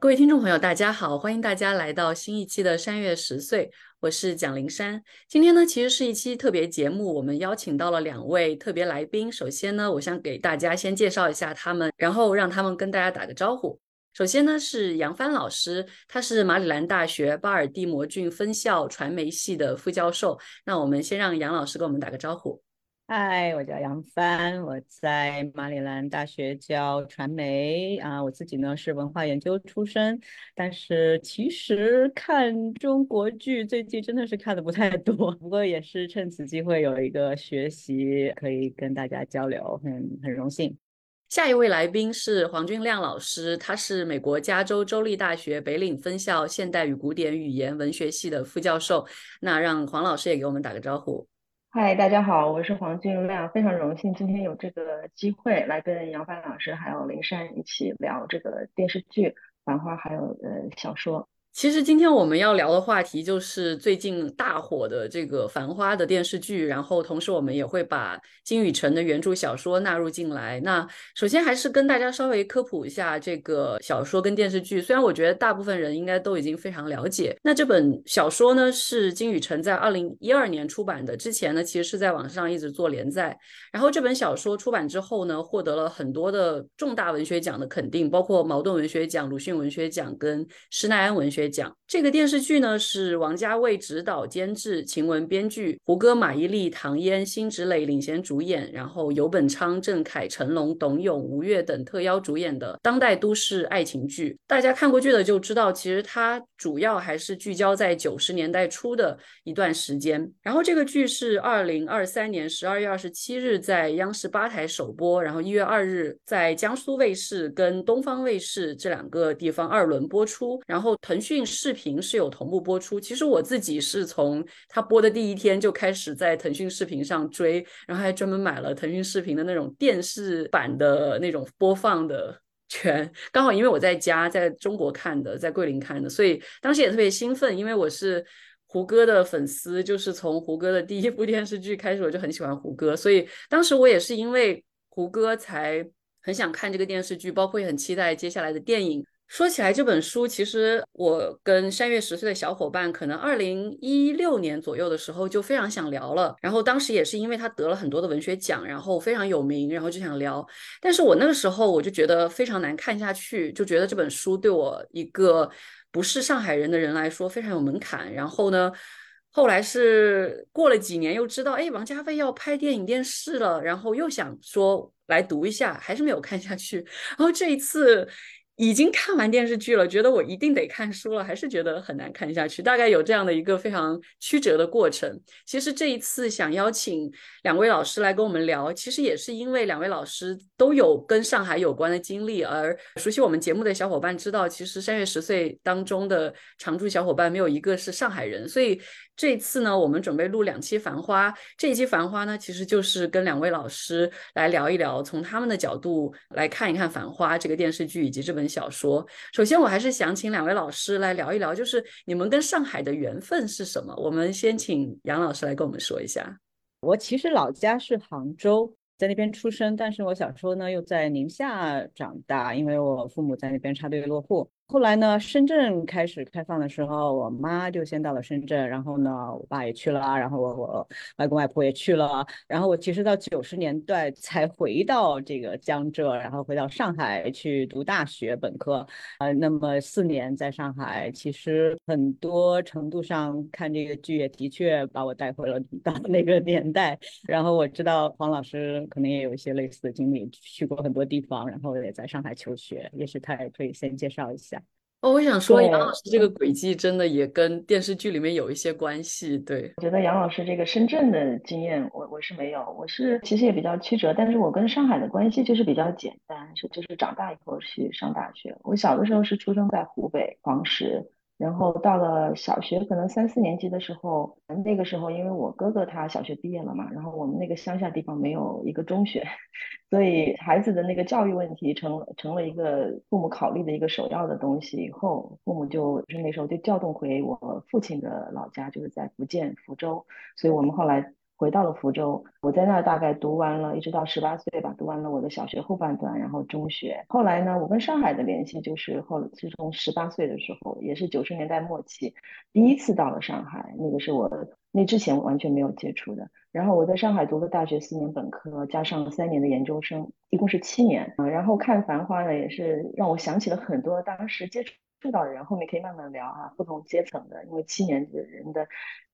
各位听众朋友，大家好，欢迎大家来到新一期的山月十岁，我是蒋灵山。今天呢，其实是一期特别节目，我们邀请到了两位特别来宾。首先呢，我想给大家先介绍一下他们，然后让他们跟大家打个招呼。首先呢，是杨帆老师，他是马里兰大学巴尔的摩郡分校传媒系的副教授。那我们先让杨老师跟我们打个招呼。嗨，我叫杨帆，我在马里兰大学教传媒啊。我自己呢是文化研究出身，但是其实看中国剧最近真的是看的不太多。不过也是趁此机会有一个学习，可以跟大家交流，很很荣幸。下一位来宾是黄俊亮老师，他是美国加州州立大学北岭分校现代与古典语言文学系的副教授。那让黄老师也给我们打个招呼。嗨，大家好，我是黄俊亮，非常荣幸今天有这个机会来跟杨帆老师还有林珊一起聊这个电视剧《繁花》，还有呃小说。其实今天我们要聊的话题就是最近大火的这个《繁花》的电视剧，然后同时我们也会把金宇澄的原著小说纳入进来。那首先还是跟大家稍微科普一下这个小说跟电视剧，虽然我觉得大部分人应该都已经非常了解。那这本小说呢是金宇澄在二零一二年出版的，之前呢其实是在网上一直做连载。然后这本小说出版之后呢，获得了很多的重大文学奖的肯定，包括茅盾文学奖、鲁迅文学奖跟施耐庵文学。讲这个电视剧呢，是王家卫执导、监制，秦雯编剧，胡歌、马伊琍、唐嫣、辛芷蕾领衔主演，然后游本昌、郑恺、成龙、董永、吴越等特邀主演的当代都市爱情剧。大家看过剧的就知道，其实它主要还是聚焦在九十年代初的一段时间。然后这个剧是二零二三年十二月二十七日在央视八台首播，然后一月二日在江苏卫视跟东方卫视这两个地方二轮播出，然后腾讯。讯视频是有同步播出。其实我自己是从他播的第一天就开始在腾讯视频上追，然后还专门买了腾讯视频的那种电视版的那种播放的 权。刚好因为我在家在中国看的，在桂林看的，所以当时也特别兴奋，因为我是胡歌的粉丝，就是从胡歌的第一部电视剧开始，我就很喜欢胡歌，所以当时我也是因为胡歌才很想看这个电视剧，包括也很期待接下来的电影。说起来，这本书其实我跟山月十岁的小伙伴，可能二零一六年左右的时候就非常想聊了。然后当时也是因为他得了很多的文学奖，然后非常有名，然后就想聊。但是我那个时候我就觉得非常难看下去，就觉得这本书对我一个不是上海人的人来说非常有门槛。然后呢，后来是过了几年，又知道哎，王家卫要拍电影电视了，然后又想说来读一下，还是没有看下去。然后这一次。已经看完电视剧了，觉得我一定得看书了，还是觉得很难看下去，大概有这样的一个非常曲折的过程。其实这一次想邀请两位老师来跟我们聊，其实也是因为两位老师都有跟上海有关的经历，而熟悉我们节目的小伙伴知道，其实三月十岁当中的常驻小伙伴没有一个是上海人，所以。这次呢，我们准备录两期《繁花》。这一期《繁花》呢，其实就是跟两位老师来聊一聊，从他们的角度来看一看《繁花》这个电视剧以及这本小说。首先，我还是想请两位老师来聊一聊，就是你们跟上海的缘分是什么？我们先请杨老师来跟我们说一下。我其实老家是杭州，在那边出生，但是我小时候呢又在宁夏长大，因为我父母在那边插队落户。后来呢，深圳开始开放的时候，我妈就先到了深圳，然后呢，我爸也去了，然后我我外公外婆也去了，然后我其实到九十年代才回到这个江浙，然后回到上海去读大学本科，呃，那么四年在上海，其实很多程度上看这个剧也的确把我带回了 到那个年代，然后我知道黄老师可能也有一些类似的经历，去过很多地方，然后也在上海求学，也许他也可以先介绍一下。哦，我想说，杨老师这个轨迹真的也跟电视剧里面有一些关系。对，我觉得杨老师这个深圳的经验，我我是没有，我是其实也比较曲折，但是我跟上海的关系就是比较简单，是就是长大以后去上大学。我小的时候是出生在湖北黄石。然后到了小学，可能三四年级的时候，那个时候因为我哥哥他小学毕业了嘛，然后我们那个乡下地方没有一个中学，所以孩子的那个教育问题成成了一个父母考虑的一个首要的东西。以后父母就是那时候就调动回我父亲的老家，就是在福建福州，所以我们后来回到了福州。我在那儿大概读完了，一直到十八岁吧，读完了我的小学后半段，然后中学。后来呢，我跟上海的联系就是后是从十八岁的时候，也是九十年代末期，第一次到了上海，那个是我那之前完全没有接触的。然后我在上海读了大学四年本科，加上三年的研究生，一共是七年啊。然后看《繁花》呢，也是让我想起了很多当时接触。触到人，后面可以慢慢聊啊，不同阶层的，因为七年的人的，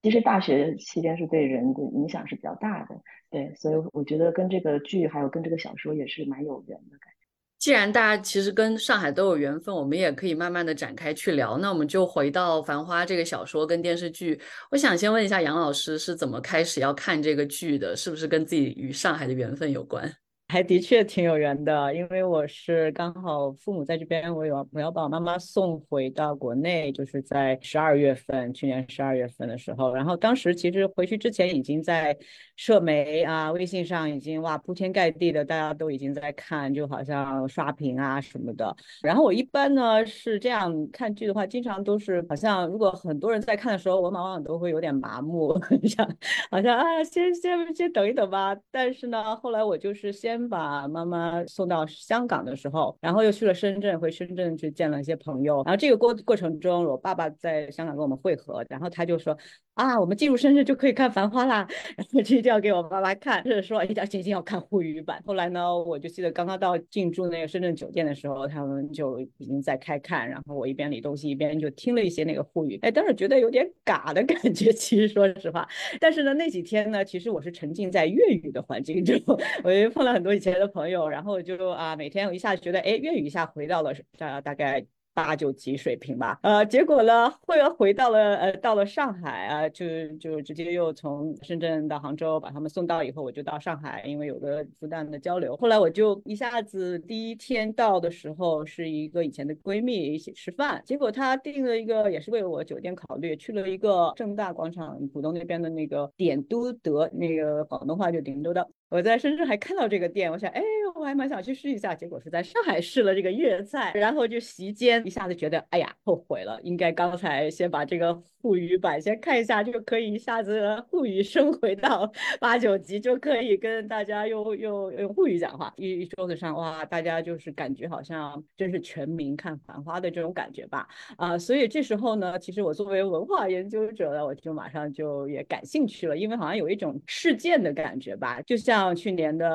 其实大学期间是对人的影响是比较大的，对，所以我觉得跟这个剧还有跟这个小说也是蛮有缘的感觉。既然大家其实跟上海都有缘分，我们也可以慢慢的展开去聊。那我们就回到《繁花》这个小说跟电视剧，我想先问一下杨老师是怎么开始要看这个剧的？是不是跟自己与上海的缘分有关？还的确挺有缘的，因为我是刚好父母在这边，我有我要把我妈妈送回到国内，就是在十二月份，去年十二月份的时候，然后当时其实回去之前已经在社媒啊、微信上已经哇铺天盖地的，大家都已经在看，就好像刷屏啊什么的。然后我一般呢是这样看剧的话，经常都是好像如果很多人在看的时候，我往往都会有点麻木，像好像啊先先先等一等吧。但是呢，后来我就是先。把妈妈送到香港的时候，然后又去了深圳，回深圳去见了一些朋友。然后这个过过程中，我爸爸在香港跟我们会合，然后他就说。啊，我们进入深圳就可以看《繁花》啦，然后就一定要给我妈妈看，就是说一定要一定要看沪语版。后来呢，我就记得刚刚到进驻那个深圳酒店的时候，他们就已经在开看，然后我一边理东西一边就听了一些那个沪语，哎，当时觉得有点嘎的感觉，其实说实话。但是呢，那几天呢，其实我是沉浸在粤语的环境中，我又碰了很多以前的朋友，然后就啊，每天我一下觉得，哎，粤语一下回到了大大概。八九级水平吧，呃，结果呢，后来回到了呃，到了上海啊，就就直接又从深圳到杭州把他们送到以后，我就到上海，因为有个复旦的交流。后来我就一下子第一天到的时候，是一个以前的闺蜜一起吃饭，结果她订了一个，也是为我酒店考虑，去了一个正大广场浦东那边的那个点都德，那个广东话就点都德。我在深圳还看到这个店，我想，哎，我还蛮想去试一下。结果是在上海试了这个粤菜，然后就席间一下子觉得，哎呀，后悔了，应该刚才先把这个沪语版先看一下，就可以一下子沪语升回到 八九级，就可以跟大家用用用沪语讲话。一一桌子上，哇，大家就是感觉好像真是全民看繁花的这种感觉吧？啊，所以这时候呢，其实我作为文化研究者呢，我就马上就也感兴趣了，因为好像有一种事件的感觉吧，就像。像去年的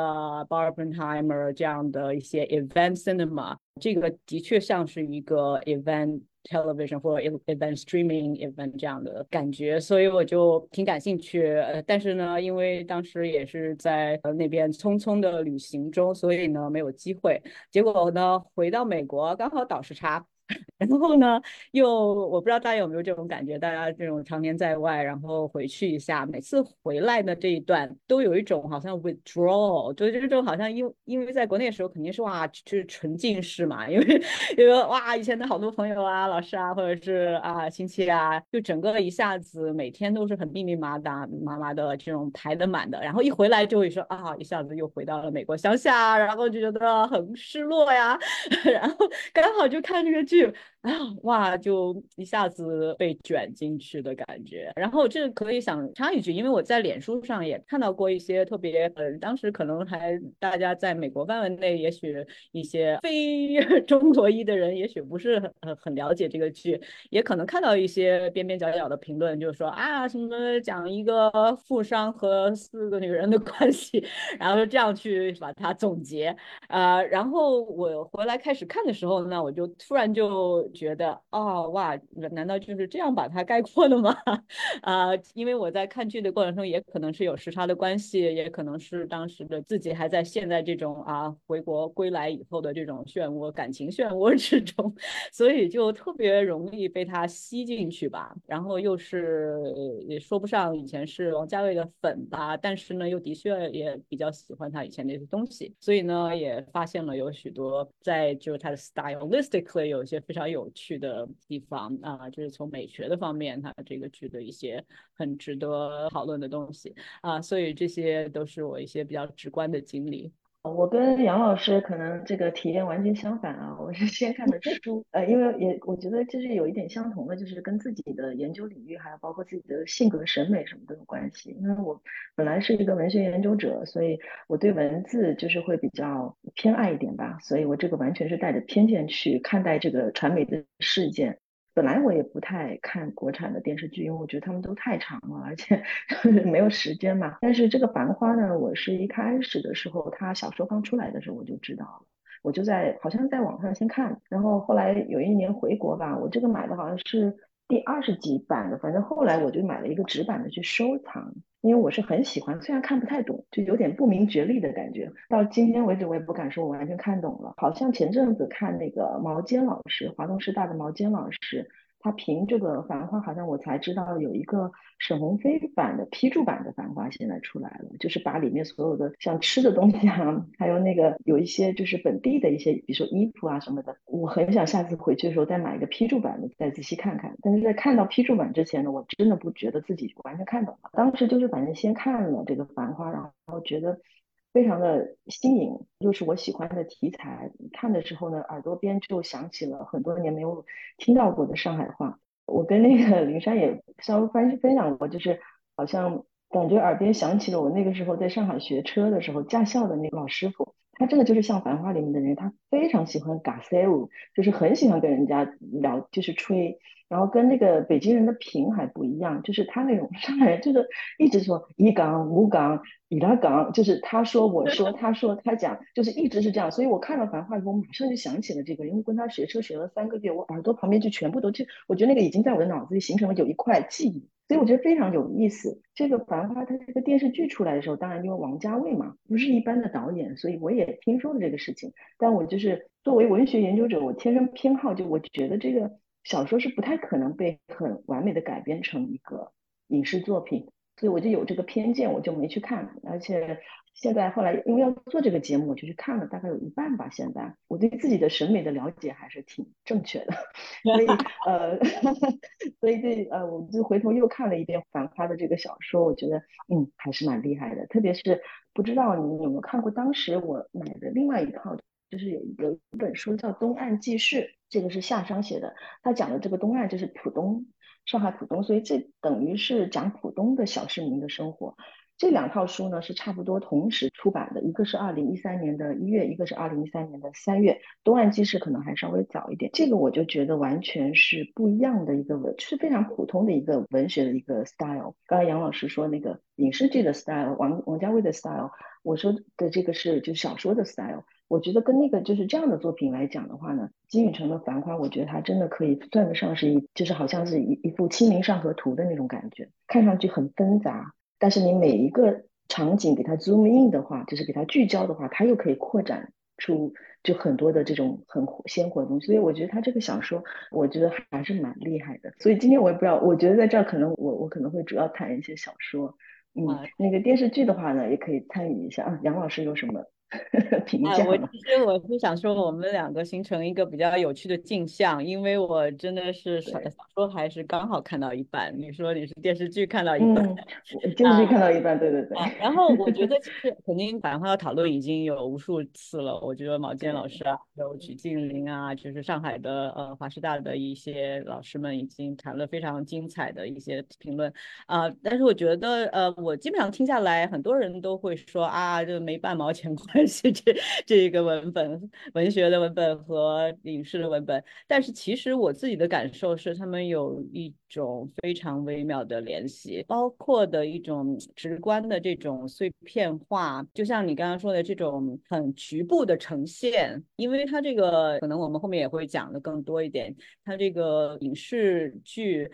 Barbenheimer 这样的一些 event cinema，这个的确像是一个 event television 或者 event streaming event 这样的感觉，所以我就挺感兴趣。呃，但是呢，因为当时也是在呃那边匆匆的旅行中，所以呢没有机会。结果呢回到美国刚好倒时差。然后呢，又我不知道大家有没有这种感觉，大家这种常年在外，然后回去一下，每次回来的这一段都有一种好像 withdrawal，就是这种好像因因为在国内的时候肯定是哇，就是沉浸式嘛，因为因为哇以前的好多朋友啊、老师啊，或者是啊亲戚啊，就整个一下子每天都是很密密麻麻麻麻的这种排的满的，然后一回来就会说啊，一下子又回到了美国乡下，然后就觉得很失落呀，然后刚好就看这个剧。啊哇，就一下子被卷进去的感觉。然后这可以想插一句，因为我在脸书上也看到过一些特别，呃，当时可能还大家在美国范围内，也许一些非 中国裔的人，也许不是很很了解这个剧，也可能看到一些边边角角的评论，就是说啊，什么讲一个富商和四个女人的关系，然后就这样去把它总结。呃，然后我回来开始看的时候呢，我就突然就。就觉得哦哇，难道就是这样把它概括的吗？啊，因为我在看剧的过程中，也可能是有时差的关系，也可能是当时的自己还在陷在这种啊回国归来以后的这种漩涡感情漩涡 之中，所以就特别容易被他吸进去吧。然后又是也说不上以前是王家卫的粉吧，但是呢又的确也比较喜欢他以前那些东西，所以呢也发现了有许多在就是他的 stylistically 有些。非常有趣的地方啊，就是从美学的方面，它这个剧的一些很值得讨论的东西啊，所以这些都是我一些比较直观的经历。我跟杨老师可能这个体验完全相反啊，我是先看的书，呃，因为也我觉得就是有一点相同的，就是跟自己的研究领域还有包括自己的性格、审美什么都有关系。因为我本来是一个文学研究者，所以我对文字就是会比较偏爱一点吧，所以我这个完全是带着偏见去看待这个传媒的事件。本来我也不太看国产的电视剧，因为我觉得他们都太长了，而且 没有时间嘛。但是这个《繁花》呢，我是一开始的时候，他小说刚出来的时候我就知道了，我就在好像在网上先看，然后后来有一年回国吧，我这个买的好像是第二十几版的，反正后来我就买了一个纸版的去收藏。因为我是很喜欢，虽然看不太懂，就有点不明觉厉的感觉。到今天为止，我也不敢说我完全看懂了。好像前阵子看那个毛尖老师，华东师大的毛尖老师。他评这个《繁花》，好像我才知道有一个沈鸿飞版的批注版的《繁花》现在出来了，就是把里面所有的像吃的东西啊，还有那个有一些就是本地的一些，比如说衣服啊什么的，我很想下次回去的时候再买一个批注版的再仔细看看。但是在看到批注版之前呢，我真的不觉得自己完全看懂了。当时就是反正先看了这个《繁花》，然后觉得。非常的新颖，又是我喜欢的题材。看的时候呢，耳朵边就响起了很多年没有听到过的上海话。我跟那个林珊也稍微分分享过，就是好像感觉耳边响起了我那个时候在上海学车的时候驾校的那个老师傅。他真的就是像《繁花》里面的人，他非常喜欢 g a s e l 就是很喜欢跟人家聊，就是吹。然后跟那个北京人的平还不一样，就是他那种上海人就是一直说一港五港伊拉港，就是他说我说 他说他讲，就是一直是这样。所以我看到《繁花》以后，马上就想起了这个，因为跟他学车学了三个月，我耳朵旁边就全部都就，我觉得那个已经在我的脑子里形成了有一块记忆，所以我觉得非常有意思。这个《繁花》它这个电视剧出来的时候，当然因为王家卫嘛，不是一般的导演，所以我也听说了这个事情。但我就是作为文学研究者，我天生偏好，就我觉得这个。小说是不太可能被很完美的改编成一个影视作品，所以我就有这个偏见，我就没去看。而且现在后来因为要做这个节目，我就去看了大概有一半吧。现在我对自己的审美的了解还是挺正确的，所以呃，所以这呃，我就回头又看了一遍《繁花》的这个小说，我觉得嗯还是蛮厉害的。特别是不知道你有没有看过，当时我买的另外一套。就是有有一本书叫《东岸记事》，这个是夏商写的，他讲的这个东岸就是浦东，上海浦东，所以这等于是讲浦东的小市民的生活。这两套书呢是差不多同时出版的，一个是二零一三年的一月，一个是二零一三年的三月。东岸纪事可能还稍微早一点，这个我就觉得完全是不一样的一个文，是非常普通的一个文学的一个 style。刚才杨老师说那个影视剧的 style，王王家卫的 style，我说的这个是就小说的 style。我觉得跟那个就是这样的作品来讲的话呢，金宇澄的《繁花》，我觉得它真的可以算得上是一，就是好像是一一幅《清明上河图》的那种感觉，看上去很纷杂，但是你每一个场景给它 zoom in 的话，就是给它聚焦的话，它又可以扩展出就很多的这种很鲜活的东西。所以我觉得他这个小说，我觉得还是蛮厉害的。所以今天我也不知道，我觉得在这儿可能我我可能会主要谈一些小说，嗯，那个电视剧的话呢，也可以参与一下啊。杨老师有什么？啊，我其实我是想说，我们两个形成一个比较有趣的镜像，因为我真的是小说还是刚好看到一半，你说你是电视剧看到一半，电视剧看到一半，对对对。然后我觉得其 实肯定反话要讨论已经有无数次了，我觉得毛尖老师啊，有曲靖林啊，就是上海的呃华师大的一些老师们已经谈了非常精彩的一些评论啊，但是我觉得呃我基本上听下来，很多人都会说啊，这没半毛钱关。是这这个文本、文学的文本和影视的文本，但是其实我自己的感受是，他们有一种非常微妙的联系，包括的一种直观的这种碎片化，就像你刚刚说的这种很局部的呈现，因为它这个可能我们后面也会讲的更多一点，它这个影视剧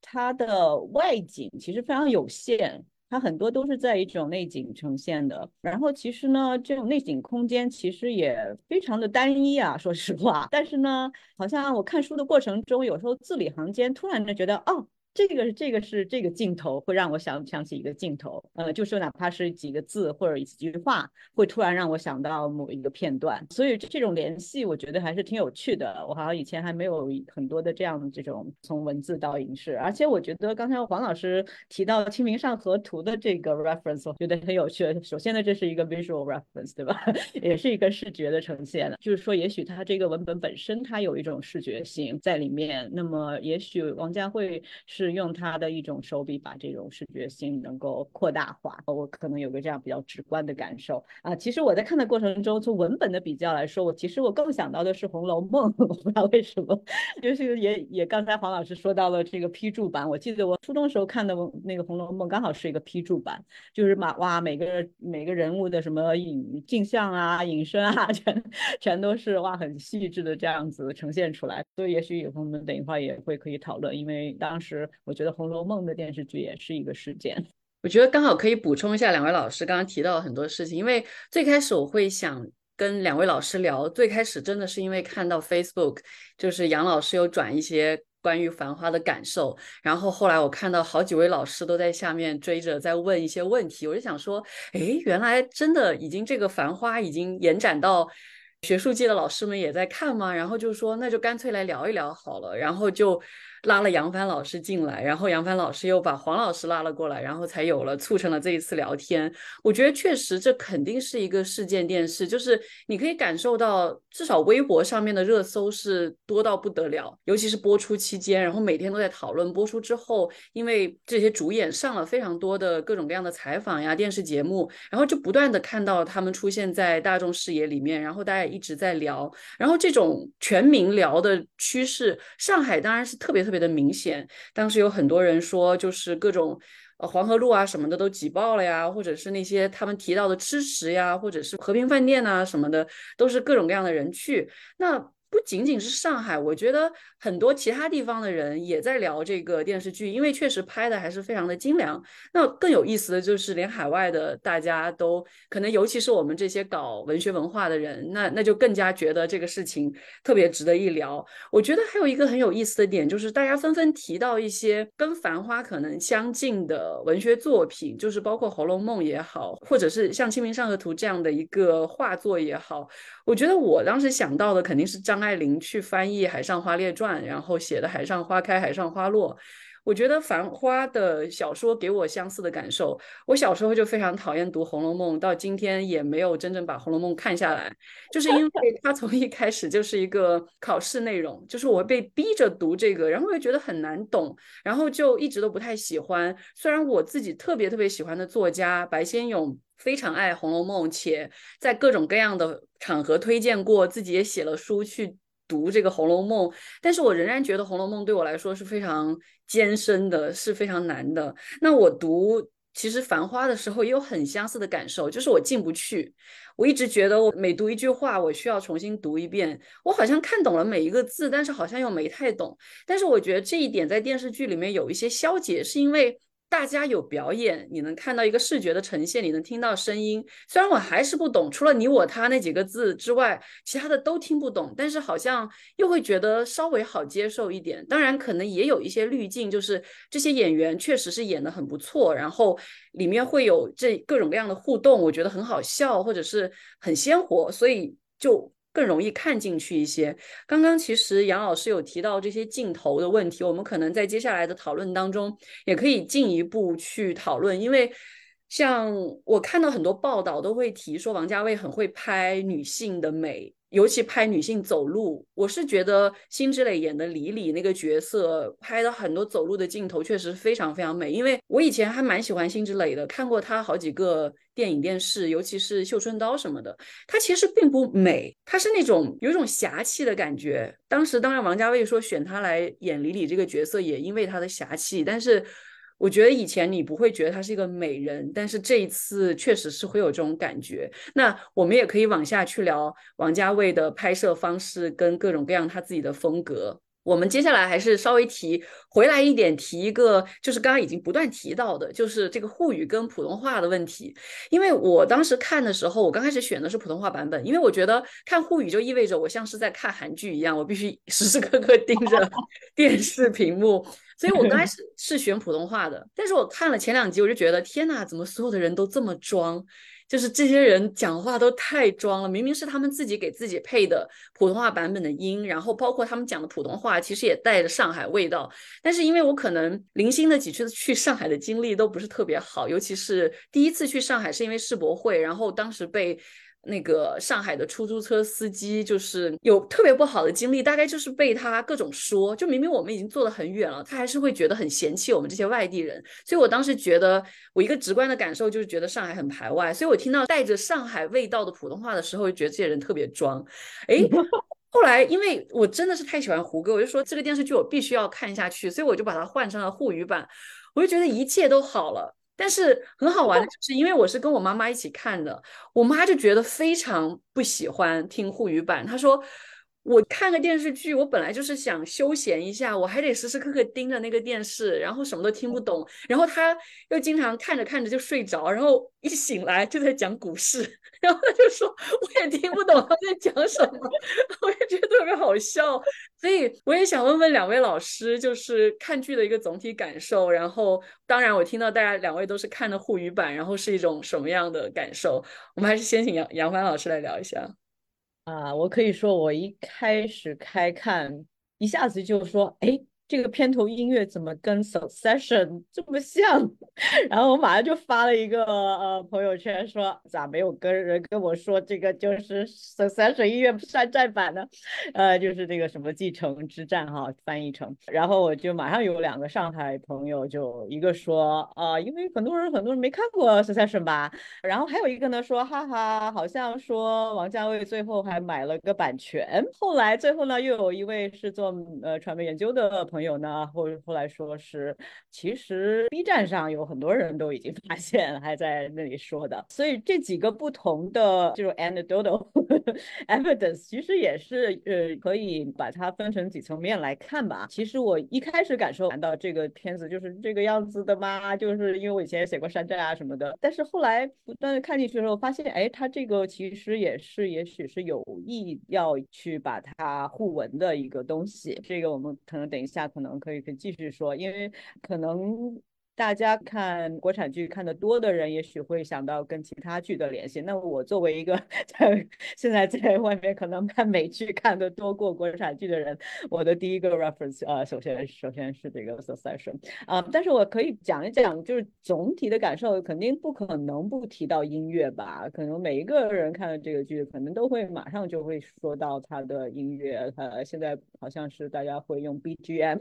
它的外景其实非常有限。它很多都是在一种内景呈现的，然后其实呢，这种内景空间其实也非常的单一啊，说实话。但是呢，好像我看书的过程中，有时候字里行间突然就觉得，哦。这个这个是这个镜头会让我想想起一个镜头，呃，就是哪怕是几个字或者几句话，会突然让我想到某一个片段。所以这种联系，我觉得还是挺有趣的。我好像以前还没有很多的这样的这种从文字到影视，而且我觉得刚才黄老师提到《清明上河图》的这个 reference，我觉得很有趣。首先呢，这是一个 visual reference，对吧？也是一个视觉的呈现。就是说，也许它这个文本本身它有一种视觉性在里面。那么，也许王家卫是。用他的一种手笔把这种视觉性能够扩大化，我可能有个这样比较直观的感受啊。其实我在看的过程中，从文本的比较来说，我其实我更想到的是《红楼梦》，我不知道为什么，就是也也刚才黄老师说到了这个批注版，我记得我初中时候看的那个《红楼梦》刚好是一个批注版，就是嘛哇每个每个人物的什么影镜像啊、隐身啊，全全都是哇很细致的这样子呈现出来。所以也许以后我们等一会儿也会可以讨论，因为当时。我觉得《红楼梦》的电视剧也是一个事件。我觉得刚好可以补充一下两位老师刚刚提到很多事情，因为最开始我会想跟两位老师聊，最开始真的是因为看到 Facebook，就是杨老师有转一些关于《繁花》的感受，然后后来我看到好几位老师都在下面追着在问一些问题，我就想说，哎，原来真的已经这个《繁花》已经延展到。学术界的老师们也在看吗？然后就说那就干脆来聊一聊好了，然后就拉了杨帆老师进来，然后杨帆老师又把黄老师拉了过来，然后才有了促成了这一次聊天。我觉得确实这肯定是一个事件电视，就是你可以感受到，至少微博上面的热搜是多到不得了，尤其是播出期间，然后每天都在讨论。播出之后，因为这些主演上了非常多的各种各样的采访呀、电视节目，然后就不断的看到他们出现在大众视野里面，然后大家。一直在聊，然后这种全民聊的趋势，上海当然是特别特别的明显。当时有很多人说，就是各种呃黄河路啊什么的都挤爆了呀，或者是那些他们提到的吃食呀，或者是和平饭店啊什么的，都是各种各样的人去。那。不仅仅是上海，我觉得很多其他地方的人也在聊这个电视剧，因为确实拍的还是非常的精良。那更有意思的就是，连海外的大家都可能，尤其是我们这些搞文学文化的人，那那就更加觉得这个事情特别值得一聊。我觉得还有一个很有意思的点，就是大家纷纷提到一些跟《繁花》可能相近的文学作品，就是包括《红楼梦》也好，或者是像《清明上河图》这样的一个画作也好。我觉得我当时想到的肯定是张爱玲去翻译《海上花列传》，然后写的《海上花开，海上花落》。我觉得《繁花》的小说给我相似的感受。我小时候就非常讨厌读《红楼梦》，到今天也没有真正把《红楼梦》看下来，就是因为 它从一开始就是一个考试内容，就是我被逼着读这个，然后又觉得很难懂，然后就一直都不太喜欢。虽然我自己特别特别喜欢的作家白先勇。非常爱《红楼梦》，且在各种各样的场合推荐过，自己也写了书去读这个《红楼梦》。但是我仍然觉得《红楼梦》对我来说是非常艰深的，是非常难的。那我读其实《繁花》的时候也有很相似的感受，就是我进不去。我一直觉得我每读一句话，我需要重新读一遍。我好像看懂了每一个字，但是好像又没太懂。但是我觉得这一点在电视剧里面有一些消解，是因为。大家有表演，你能看到一个视觉的呈现，你能听到声音。虽然我还是不懂，除了你我他那几个字之外，其他的都听不懂。但是好像又会觉得稍微好接受一点。当然，可能也有一些滤镜，就是这些演员确实是演得很不错，然后里面会有这各种各样的互动，我觉得很好笑，或者是很鲜活，所以就。更容易看进去一些。刚刚其实杨老师有提到这些镜头的问题，我们可能在接下来的讨论当中也可以进一步去讨论。因为像我看到很多报道都会提说，王家卫很会拍女性的美。尤其拍女性走路，我是觉得辛芷蕾演的李李那个角色拍的很多走路的镜头确实非常非常美。因为我以前还蛮喜欢辛芷蕾的，看过她好几个电影电视，尤其是《绣春刀》什么的。她其实并不美，她是那种有一种侠气的感觉。当时当然王家卫说选她来演李李这个角色，也因为她的侠气，但是。我觉得以前你不会觉得她是一个美人，但是这一次确实是会有这种感觉。那我们也可以往下去聊王家卫的拍摄方式跟各种各样他自己的风格。我们接下来还是稍微提回来一点，提一个，就是刚刚已经不断提到的，就是这个沪语跟普通话的问题。因为我当时看的时候，我刚开始选的是普通话版本，因为我觉得看沪语就意味着我像是在看韩剧一样，我必须时时刻刻盯着 电视屏幕，所以我刚开始 是选普通话的。但是我看了前两集，我就觉得天呐，怎么所有的人都这么装？就是这些人讲话都太装了，明明是他们自己给自己配的普通话版本的音，然后包括他们讲的普通话，其实也带着上海味道。但是因为我可能零星的几次去上海的经历都不是特别好，尤其是第一次去上海是因为世博会，然后当时被。那个上海的出租车司机就是有特别不好的经历，大概就是被他各种说，就明明我们已经坐得很远了，他还是会觉得很嫌弃我们这些外地人。所以我当时觉得，我一个直观的感受就是觉得上海很排外。所以我听到带着上海味道的普通话的时候，就觉得这些人特别装。哎，后来因为我真的是太喜欢胡歌，我就说这个电视剧我必须要看下去，所以我就把它换成了沪语版，我就觉得一切都好了。但是很好玩的就是，因为我是跟我妈妈一起看的，我妈就觉得非常不喜欢听沪语版。她说：“我看个电视剧，我本来就是想休闲一下，我还得时时刻刻盯着那个电视，然后什么都听不懂。然后他又经常看着看着就睡着，然后一醒来就在讲股市，然后他就说我也听不懂他在讲什么，我也觉得特别好笑。”所以我也想问问两位老师，就是看剧的一个总体感受。然后，当然我听到大家两位都是看的沪语版，然后是一种什么样的感受？我们还是先请杨杨帆老师来聊一下。啊，我可以说，我一开始开看，一下子就说，哎。这个片头音乐怎么跟 Succession 这么像？然后我马上就发了一个呃朋友圈说，咋没有跟人跟我说这个就是 Succession 音乐山寨版呢？呃，就是这个什么继承之战哈，翻译成。然后我就马上有两个上海朋友，就一个说呃，因为很多人很多人没看过 Succession 吧。然后还有一个呢说，哈哈，好像说王家卫最后还买了个版权。后来最后呢，又有一位是做呃传媒研究的朋。朋友呢，后后来说是，其实 B 站上有很多人都已经 发现，还在那里说的。所以这几个不同的这种 anecdotal evidence，其实也是呃可以把它分成几层面来看吧。其实我一开始感受到这个片子就是这个样子的嘛？就是因为我以前写过山寨啊什么的。但是后来不断的看进去的时候，发现哎，它这个其实也是，也许是有意要去把它互文的一个东西。这个我们可能等一下。可能可以可以继续说，因为可能。大家看国产剧看的多的人，也许会想到跟其他剧的联系。那我作为一个 在现在在外面可能看美剧看的多过国产剧的人，我的第一个 reference 呃，首先首先是这个 Succession 啊，但是我可以讲一讲，就是总体的感受，肯定不可能不提到音乐吧？可能每一个人看了这个剧，可能都会马上就会说到它的音乐。它现在好像是大家会用 BGM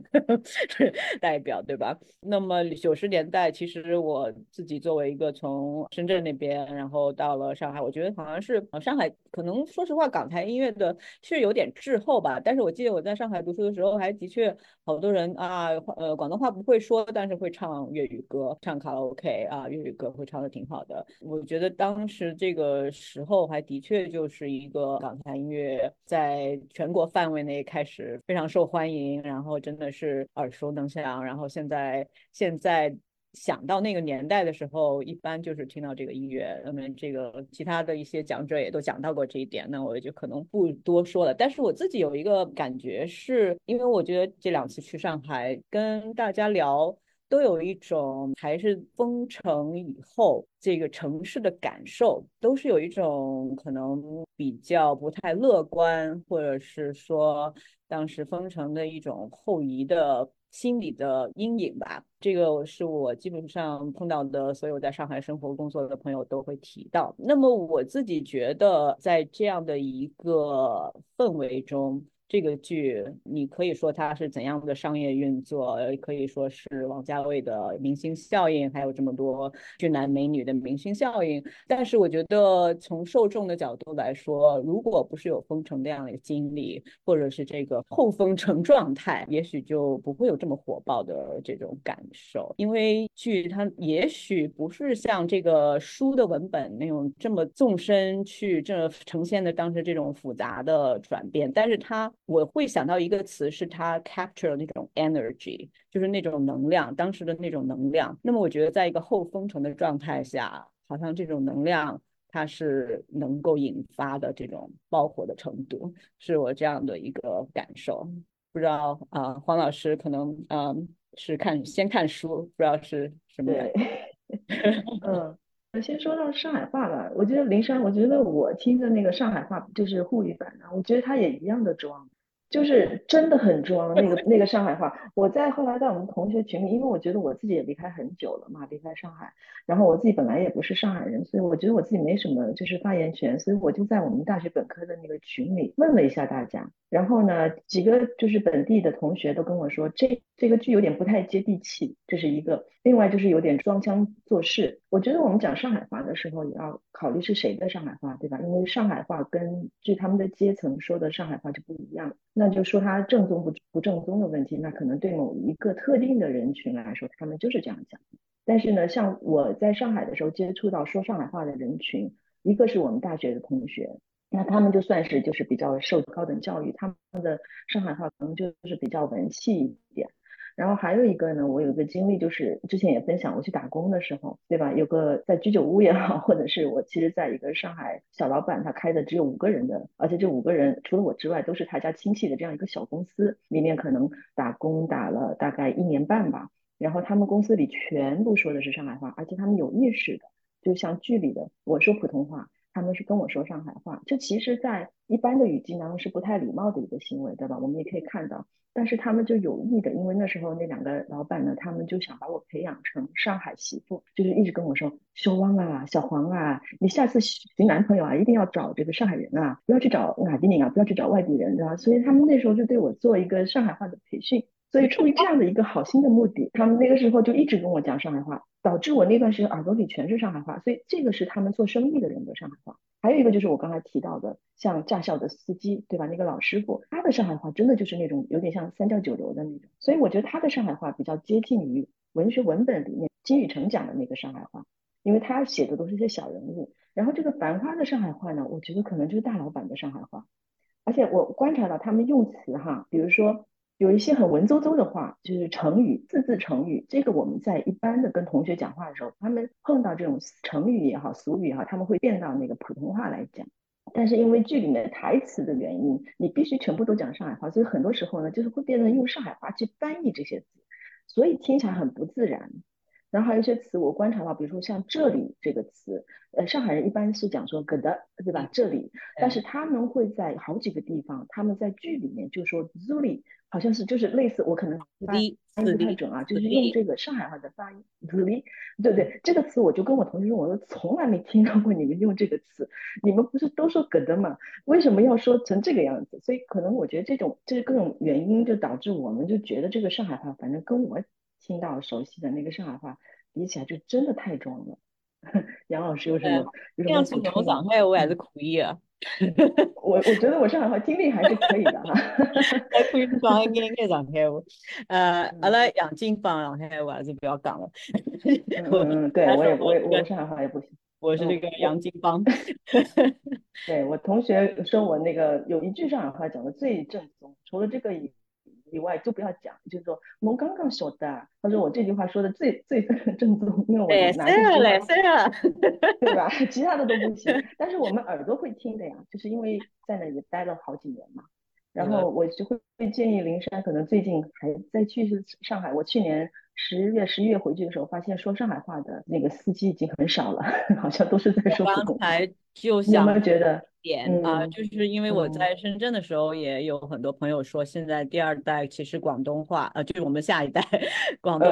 代表，对吧？那么九十。年代其实我自己作为一个从深圳那边，然后到了上海，我觉得好像是上海可能说实话，港台音乐的是有点滞后吧。但是我记得我在上海读书的时候，还的确好多人啊，呃，广东话不会说，但是会唱粤语歌，唱卡拉 OK 啊，粤语歌会唱的挺好的。我觉得当时这个时候还的确就是一个港台音乐在全国范围内开始非常受欢迎，然后真的是耳熟能详。然后现在现在。想到那个年代的时候，一般就是听到这个音乐。那么这个其他的一些讲者也都讲到过这一点，那我就可能不多说了。但是我自己有一个感觉，是因为我觉得这两次去上海跟大家聊，都有一种还是封城以后这个城市的感受，都是有一种可能比较不太乐观，或者是说当时封城的一种后遗的。心理的阴影吧，这个是我基本上碰到的所有在上海生活工作的朋友都会提到。那么我自己觉得，在这样的一个氛围中。这个剧，你可以说它是怎样的商业运作，可以说是王家卫的明星效应，还有这么多俊男美女的明星效应。但是我觉得从受众的角度来说，如果不是有封城这样的经历，或者是这个后封城状态，也许就不会有这么火爆的这种感受。因为剧它也许不是像这个书的文本那种这么纵深去这呈现的当时这种复杂的转变，但是它。我会想到一个词，是它 capture 那种 energy，就是那种能量，当时的那种能量。那么我觉得，在一个后封城的状态下，好像这种能量它是能够引发的这种爆火的程度，是我这样的一个感受。不知道啊，黄老师可能嗯是看先看书，不知道是什么感觉。嗯，先说到上海话吧，我觉得林珊，我觉得我听的那个上海话就是沪语版的，我觉得他也一样的装。就是真的很装，那个那个上海话。我在后来在我们同学群里，因为我觉得我自己也离开很久了嘛，离开上海，然后我自己本来也不是上海人，所以我觉得我自己没什么就是发言权，所以我就在我们大学本科的那个群里问了一下大家，然后呢，几个就是本地的同学都跟我说，这这个剧有点不太接地气，这是一个。另外就是有点装腔作势。我觉得我们讲上海话的时候也要考虑是谁的上海话，对吧？因为上海话跟据他们的阶层说的上海话就不一样。那就说它正宗不不正宗的问题，那可能对某一个特定的人群来说，他们就是这样讲。但是呢，像我在上海的时候接触到说上海话的人群，一个是我们大学的同学，那他们就算是就是比较受高等教育，他们的上海话可能就是比较文气一点。然后还有一个呢，我有个经历，就是之前也分享，我去打工的时候，对吧？有个在居酒屋也好，或者是我其实在一个上海小老板他开的只有五个人的，而且这五个人除了我之外都是他家亲戚的这样一个小公司，里面可能打工打了大概一年半吧。然后他们公司里全部说的是上海话，而且他们有意识的，就像剧里的我说普通话，他们是跟我说上海话。这其实，在一般的语境当中是不太礼貌的一个行为，对吧？我们也可以看到。但是他们就有意的，因为那时候那两个老板呢，他们就想把我培养成上海媳妇，就是一直跟我说：“小汪啊，小黄啊，你下次寻男朋友啊，一定要找这个上海人啊，不要去找外地人啊，不要去找外地人，对吧？”所以他们那时候就对我做一个上海话的培训。所以出于这样的一个好心的目的，他们那个时候就一直跟我讲上海话，导致我那段时间耳朵里全是上海话。所以这个是他们做生意的人的上海话。还有一个就是我刚才提到的，像驾校的司机，对吧？那个老师傅，他的上海话真的就是那种有点像三教九流的那种。所以我觉得他的上海话比较接近于文学文本里面金宇澄讲的那个上海话，因为他写的都是一些小人物。然后这个繁花的上海话呢，我觉得可能就是大老板的上海话。而且我观察到他们用词哈，比如说。有一些很文绉绉的话，就是成语，字字成语。这个我们在一般的跟同学讲话的时候，他们碰到这种成语也好，俗语也好，他们会变到那个普通话来讲。但是因为剧里面台词的原因，你必须全部都讲上海话，所以很多时候呢，就是会变成用上海话去翻译这些字，所以听起来很不自然。然后还有一些词我观察到，比如说像这里这个词，呃，上海人一般是讲说 g 的，对吧？这里，但是他们会在好几个地方，他们在剧里面就说 zuli，好像是就是类似，我可能发音不太准啊，就是用这个上海话的发音 zuli，对不对？这个词我就跟我同学说，我说从来没听到过你们用这个词，你们不是都说 g 的吗？为什么要说成这个样子？所以可能我觉得这种这各种原因就导致我们就觉得这个上海话，反正跟我。听到熟悉的那个上海话，比起来就真的太重了。杨老师有什么？这样子讲上海话还是可以的。我我觉得我上海话听力还是可以的哈。还可以讲一点点上海话。呃，阿拉杨金芳上海话还是不要讲了。嗯，对我也我也我上海话也不行。我是那个杨金芳。对我同学说我那个有一句上海话讲的最正宗，除了这个以。以外就不要讲，就是说我刚刚说的，他说我这句话说的最最 正宗，因为我拿这来塞了，对吧？其他的都不行，但是我们耳朵会听的呀，就是因为在那里待了好几年嘛。然后我就会会建议林珊，可能最近还在去上海。我去年十月、十一月回去的时候，发现说上海话的那个司机已经很少了，好像都是在说普通话。就想有没有觉得？点啊，就是因为我在深圳的时候，也有很多朋友说，现在第二代其实广东话，呃，就是我们下一代 广东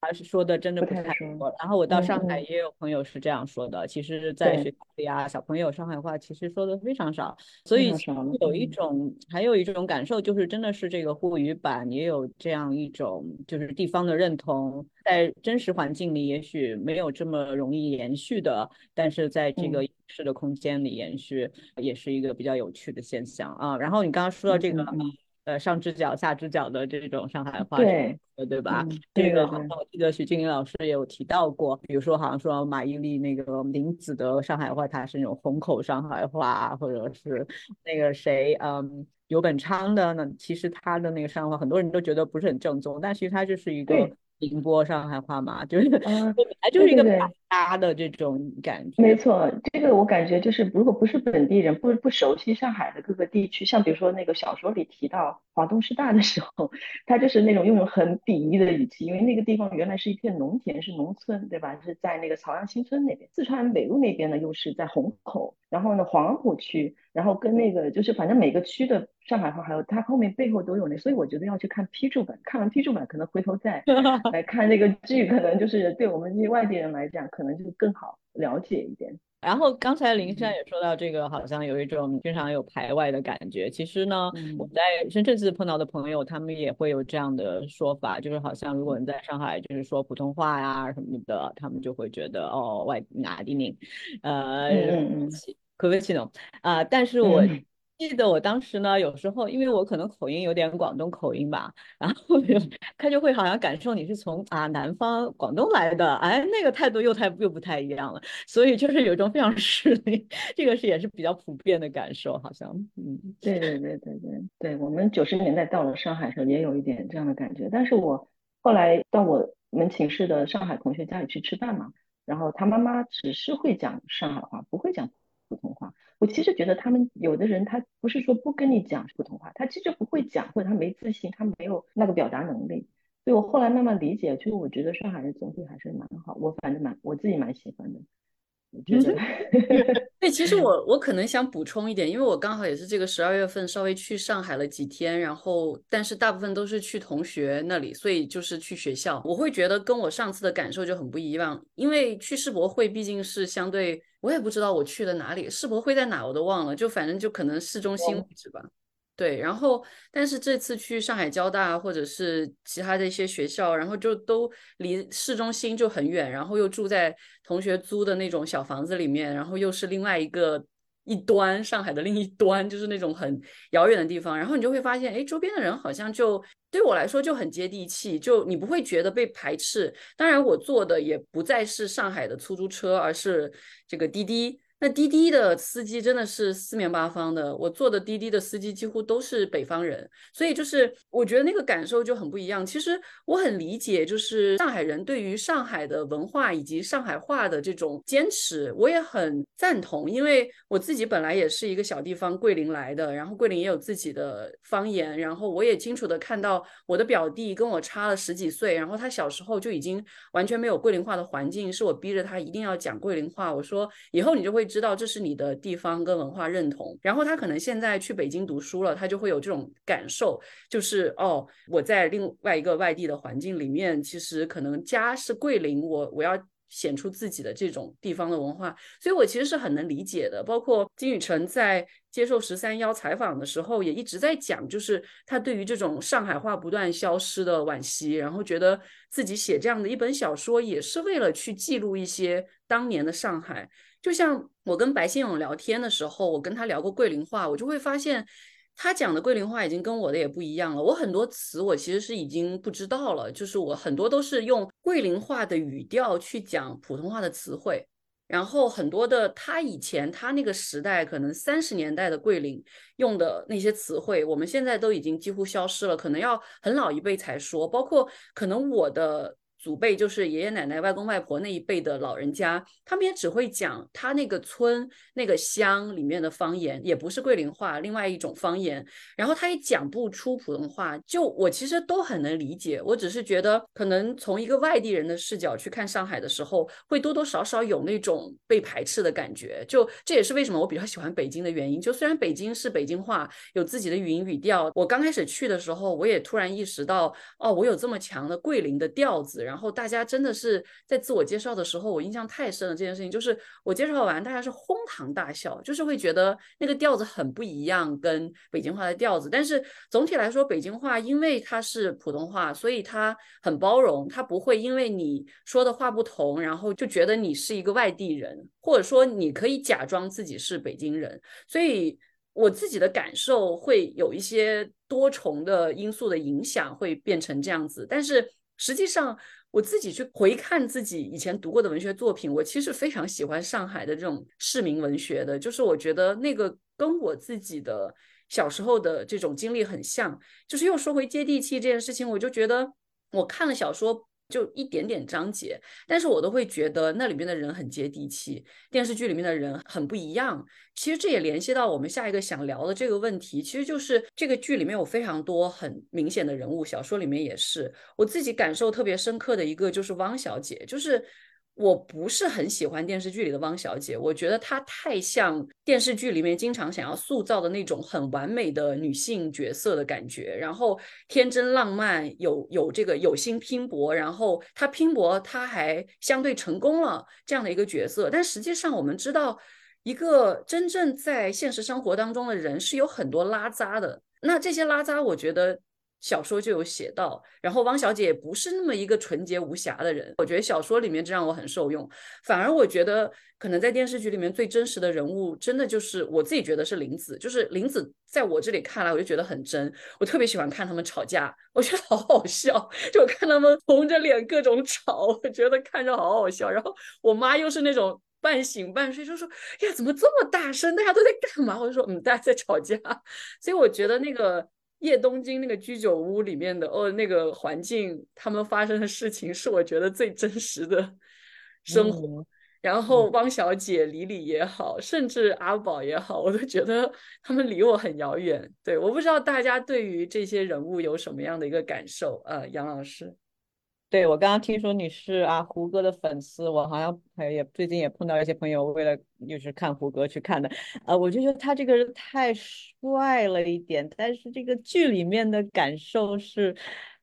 还是说的真的不太多。然后我到上海也有朋友是这样说的，其实，在学校里啊，小朋友上海话其实说的非常少，所以有一种还有一种感受，就是真的是这个沪语版也有这样一种就是地方的认同，在真实环境里也许没有这么容易延续的，但是在这个。式的空间里延续也是一个比较有趣的现象啊。然后你刚刚说到这个呃上只脚下只脚的这种上海话，对对吧？这个好像我记得许静林老师也有提到过，比如说好像说马伊琍那个林子的上海话，它是那种虹口上海话，或者是那个谁嗯。游本昌的呢，其实他的那个上海话，很多人都觉得不是很正宗，但其实他就是一个宁波上海话嘛，就是嗯，本来就是一个百搭的这种感觉。没错，这个我感觉就是，如果不是本地人，不不熟悉上海的各个地区，像比如说那个小说里提到华东师大的时候，他就是那种用很鄙夷的语气，因为那个地方原来是一片农田，是农村，对吧？是在那个朝阳新村那边，四川北路那边呢又是在虹口，然后呢黄浦区，然后跟那个就是反正每个区的上海话，还有它后面背后都有那，所以我觉得要去看批注本，看完批注本可能回头再 来看那个剧，可能就是对我们这些外地人来讲，可能就更好了解一点。然后刚才林嗯珊也说到这个，好像有一种经常有排外的感觉。其实呢，嗯我在深圳这次碰到的朋友，他们也会有这样的说法，就是好像如果你在上海就是说普通话呀什么的，他们就会觉得哦外哪里宁，呃，嗯可不可能啊？但是我嗯记得我当时呢，有时候因为我可能口音有点广东口音吧，然后就他就会好像感受你是从啊南方广东来的，哎，那个态度又太又不太一样了。所以就是有一种非常势利，这个是也是比较普遍的感受，好像，嗯，对对对对对对，我们九十年代到了上海的时候，也有一点这样的感觉。但是我后来到我们寝室的上海同学家里去吃饭嘛，然后他妈妈只是会讲上海话，不会讲普通话。我其实觉得他们有的人他不是说不跟你讲普通话，他其实不会讲，或者他没自信，他没有那个表达能力。所以我后来慢慢理解，就是我觉得上海人总体还是蛮好，我反正蛮我自己蛮喜欢的。我觉得对，其实我 我可能想补充一点，因为我刚好也是这个十二月份稍微去上海了几天，然后但是大部分都是去同学那里，所以就是去学校，我会觉得跟我上次的感受就很不一样，因为去世博会毕竟是相对，我也不知道我去了哪里，世博会在哪我都忘了，就反正就可能市中心位置吧。对，然后但是这次去上海交大或者是其他的一些学校，然后就都离市中心就很远，然后又住在同学租的那种小房子里面，然后又是另外一个一端，上海的另一端，就是那种很遥远的地方，然后你就会发现，哎，周边的人好像就对我来说就很接地气，就你不会觉得被排斥。当然，我坐的也不再是上海的出租车，而是这个滴滴。那滴滴的司机真的是四面八方的，我坐的滴滴的司机几乎都是北方人，所以就是我觉得那个感受就很不一样。其实我很理解，就是上海人对于上海的文化以及上海话的这种坚持，我也很赞同。因为我自己本来也是一个小地方桂林来的，然后桂林也有自己的方言，然后我也清楚的看到我的表弟跟我差了十几岁，然后他小时候就已经完全没有桂林话的环境，是我逼着他一定要讲桂林话。我说以后你就会。知道这是你的地方跟文化认同，然后他可能现在去北京读书了，他就会有这种感受，就是哦，我在另外一个外地的环境里面，其实可能家是桂林，我我要显出自己的这种地方的文化，所以我其实是很能理解的。包括金宇澄在接受十三幺采访的时候，也一直在讲，就是他对于这种上海话不断消失的惋惜，然后觉得自己写这样的一本小说，也是为了去记录一些当年的上海。就像我跟白先勇聊天的时候，我跟他聊过桂林话，我就会发现他讲的桂林话已经跟我的也不一样了。我很多词我其实是已经不知道了，就是我很多都是用桂林话的语调去讲普通话的词汇，然后很多的他以前他那个时代可能三十年代的桂林用的那些词汇，我们现在都已经几乎消失了，可能要很老一辈才说，包括可能我的。祖辈就是爷爷奶奶、外公外婆那一辈的老人家，他们也只会讲他那个村、那个乡里面的方言，也不是桂林话，另外一种方言。然后他也讲不出普通话，就我其实都很能理解。我只是觉得，可能从一个外地人的视角去看上海的时候，会多多少少有那种被排斥的感觉。就这也是为什么我比较喜欢北京的原因。就虽然北京是北京话，有自己的语音语调，我刚开始去的时候，我也突然意识到，哦，我有这么强的桂林的调子。然后大家真的是在自我介绍的时候，我印象太深了。这件事情就是我介绍完，大家是哄堂大笑，就是会觉得那个调子很不一样，跟北京话的调子。但是总体来说，北京话因为它是普通话，所以它很包容，它不会因为你说的话不同，然后就觉得你是一个外地人，或者说你可以假装自己是北京人。所以我自己的感受会有一些多重的因素的影响，会变成这样子。但是实际上，我自己去回看自己以前读过的文学作品，我其实非常喜欢上海的这种市民文学的，就是我觉得那个跟我自己的小时候的这种经历很像。就是又说回接地气这件事情，我就觉得我看了小说。就一点点章节，但是我都会觉得那里面的人很接地气，电视剧里面的人很不一样。其实这也联系到我们下一个想聊的这个问题，其实就是这个剧里面有非常多很明显的人物，小说里面也是。我自己感受特别深刻的一个就是汪小姐，就是。我不是很喜欢电视剧里的汪小姐，我觉得她太像电视剧里面经常想要塑造的那种很完美的女性角色的感觉，然后天真浪漫，有有这个有心拼搏，然后她拼搏，她还相对成功了这样的一个角色。但实际上，我们知道，一个真正在现实生活当中的人是有很多拉渣的。那这些拉渣，我觉得。小说就有写到，然后汪小姐也不是那么一个纯洁无瑕的人，我觉得小说里面这让我很受用。反而我觉得可能在电视剧里面最真实的人物，真的就是我自己觉得是林子，就是林子在我这里看来，我就觉得很真。我特别喜欢看他们吵架，我觉得好好笑，就我看他们红着脸各种吵，我觉得看着好好笑。然后我妈又是那种半醒半睡，就说呀怎么这么大声，大家都在干嘛？我就说嗯，大家在吵架。所以我觉得那个。夜东京那个居酒屋里面的哦，那个环境，他们发生的事情是我觉得最真实的 生活。然后汪小姐、李李也好，甚至阿宝也好，我都觉得他们离我很遥远。对，我不知道大家对于这些人物有什么样的一个感受啊，杨老师。对我刚刚听说你是啊胡歌的粉丝，我好像还也最近也碰到一些朋友为了就是看胡歌去看的，呃，我就觉得他这个人太帅了一点，但是这个剧里面的感受是。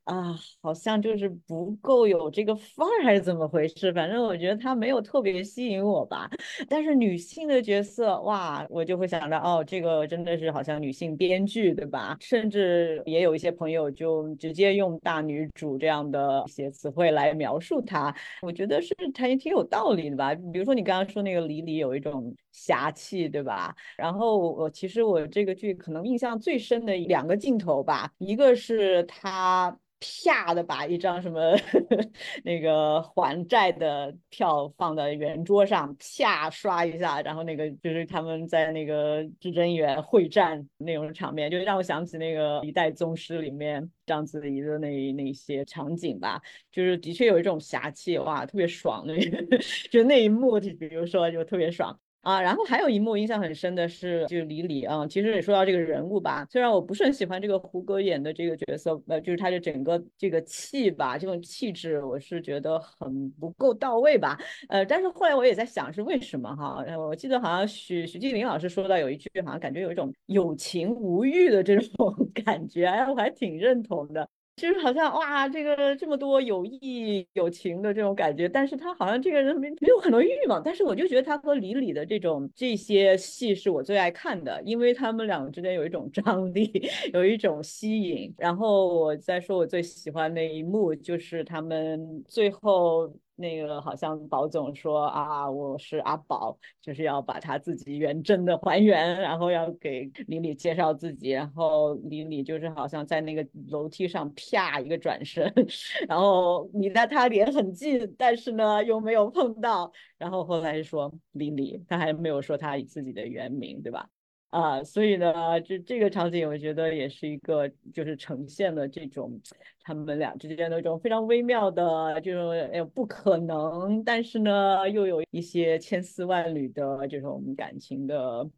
啊，好像就是不够有这个范儿，还是怎么回事？反正我觉得他没有特别吸引我吧。但是女性的角色，哇，我就会想到，哦，这个真的是好像女性编剧，对吧？甚至也有一些朋友就直接用大女主这样的一些词汇来描述她，我觉得是她也挺有道理的吧。比如说你刚刚说那个李李有一种侠气，对吧？然后我其实我这个剧可能印象最深的两个镜头吧，一个是他。啪的把一张什么 那个还债的票放在圆桌上，啪刷一下，然后那个就是他们在那个至真园会战那种场面，就让我想起那个《一代宗师》里面章子怡的那那些场景吧，就是的确有一种侠气，哇，特别爽那，就那一幕，就比如说就特别爽。啊，然后还有一幕印象很深的是，就是李李啊，其实也说到这个人物吧，虽然我不是很喜欢这个胡歌演的这个角色，呃，就是他的整个这个气吧，这种气质，我是觉得很不够到位吧，呃，但是后来我也在想是为什么哈，我记得好像许许继林老师说到有一句，好像感觉有一种有情无欲的这种 感觉，哎，我还挺认同的。就是好像哇，这个这么多友谊友情的这种感觉，但是他好像这个人没没有很多欲望，但是我就觉得他和李李的这种这些戏是我最爱看的，因为他们两个之间有一种张力，有一种吸引。然后我再说我最喜欢的一幕，就是他们最后。那个好像宝总说啊，我是阿宝，就是要把他自己原真的还原，然后要给李李介绍自己，然后李李就是好像在那个楼梯上啪一个转身，然后你在他脸很近，但是呢又没有碰到，然后后来说李李，他还没有说他自己的原名，对吧？啊，所以呢，这这个场景我觉得也是一个，就是呈现了这种他们俩之间的一种非常微妙的，这种哎不可能，但是呢又有一些千丝万缕的这种感情的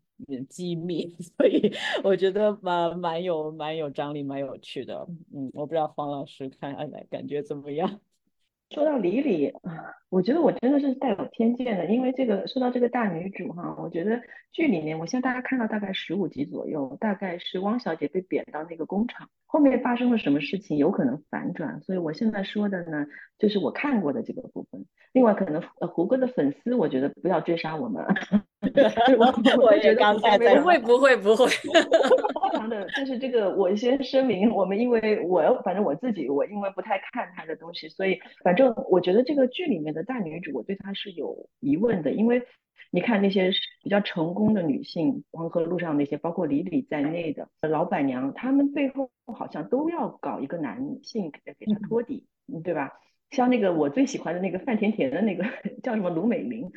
机密，所以我觉得蛮蛮有蛮有张力，蛮有趣的。嗯，我不知道黄老师看来感觉怎么样？说到李李啊，我觉得我真的是带有偏见的，因为这个说到这个大女主哈，我觉得剧里面，我现在大家看到大概十五集左右，大概是汪小姐被贬到那个工厂，后面发生了什么事情，有可能反转，所以我现在说的呢，就是我看过的这个部分。另外，可能胡歌的粉丝，我觉得不要追杀我们。我我也刚才在不会不会不会。非常的，就是这个，我先声明，我们因为我反正我自己，我因为不太看他的东西，所以反正我觉得这个剧里面的大女主，我对她是有疑问的，因为你看那些比较成功的女性，黄河路上那些，包括李李在内的老板娘，她们背后好像都要搞一个男性给给她托底，对吧？像那个我最喜欢的那个范甜甜的那个 叫什么卢美玲，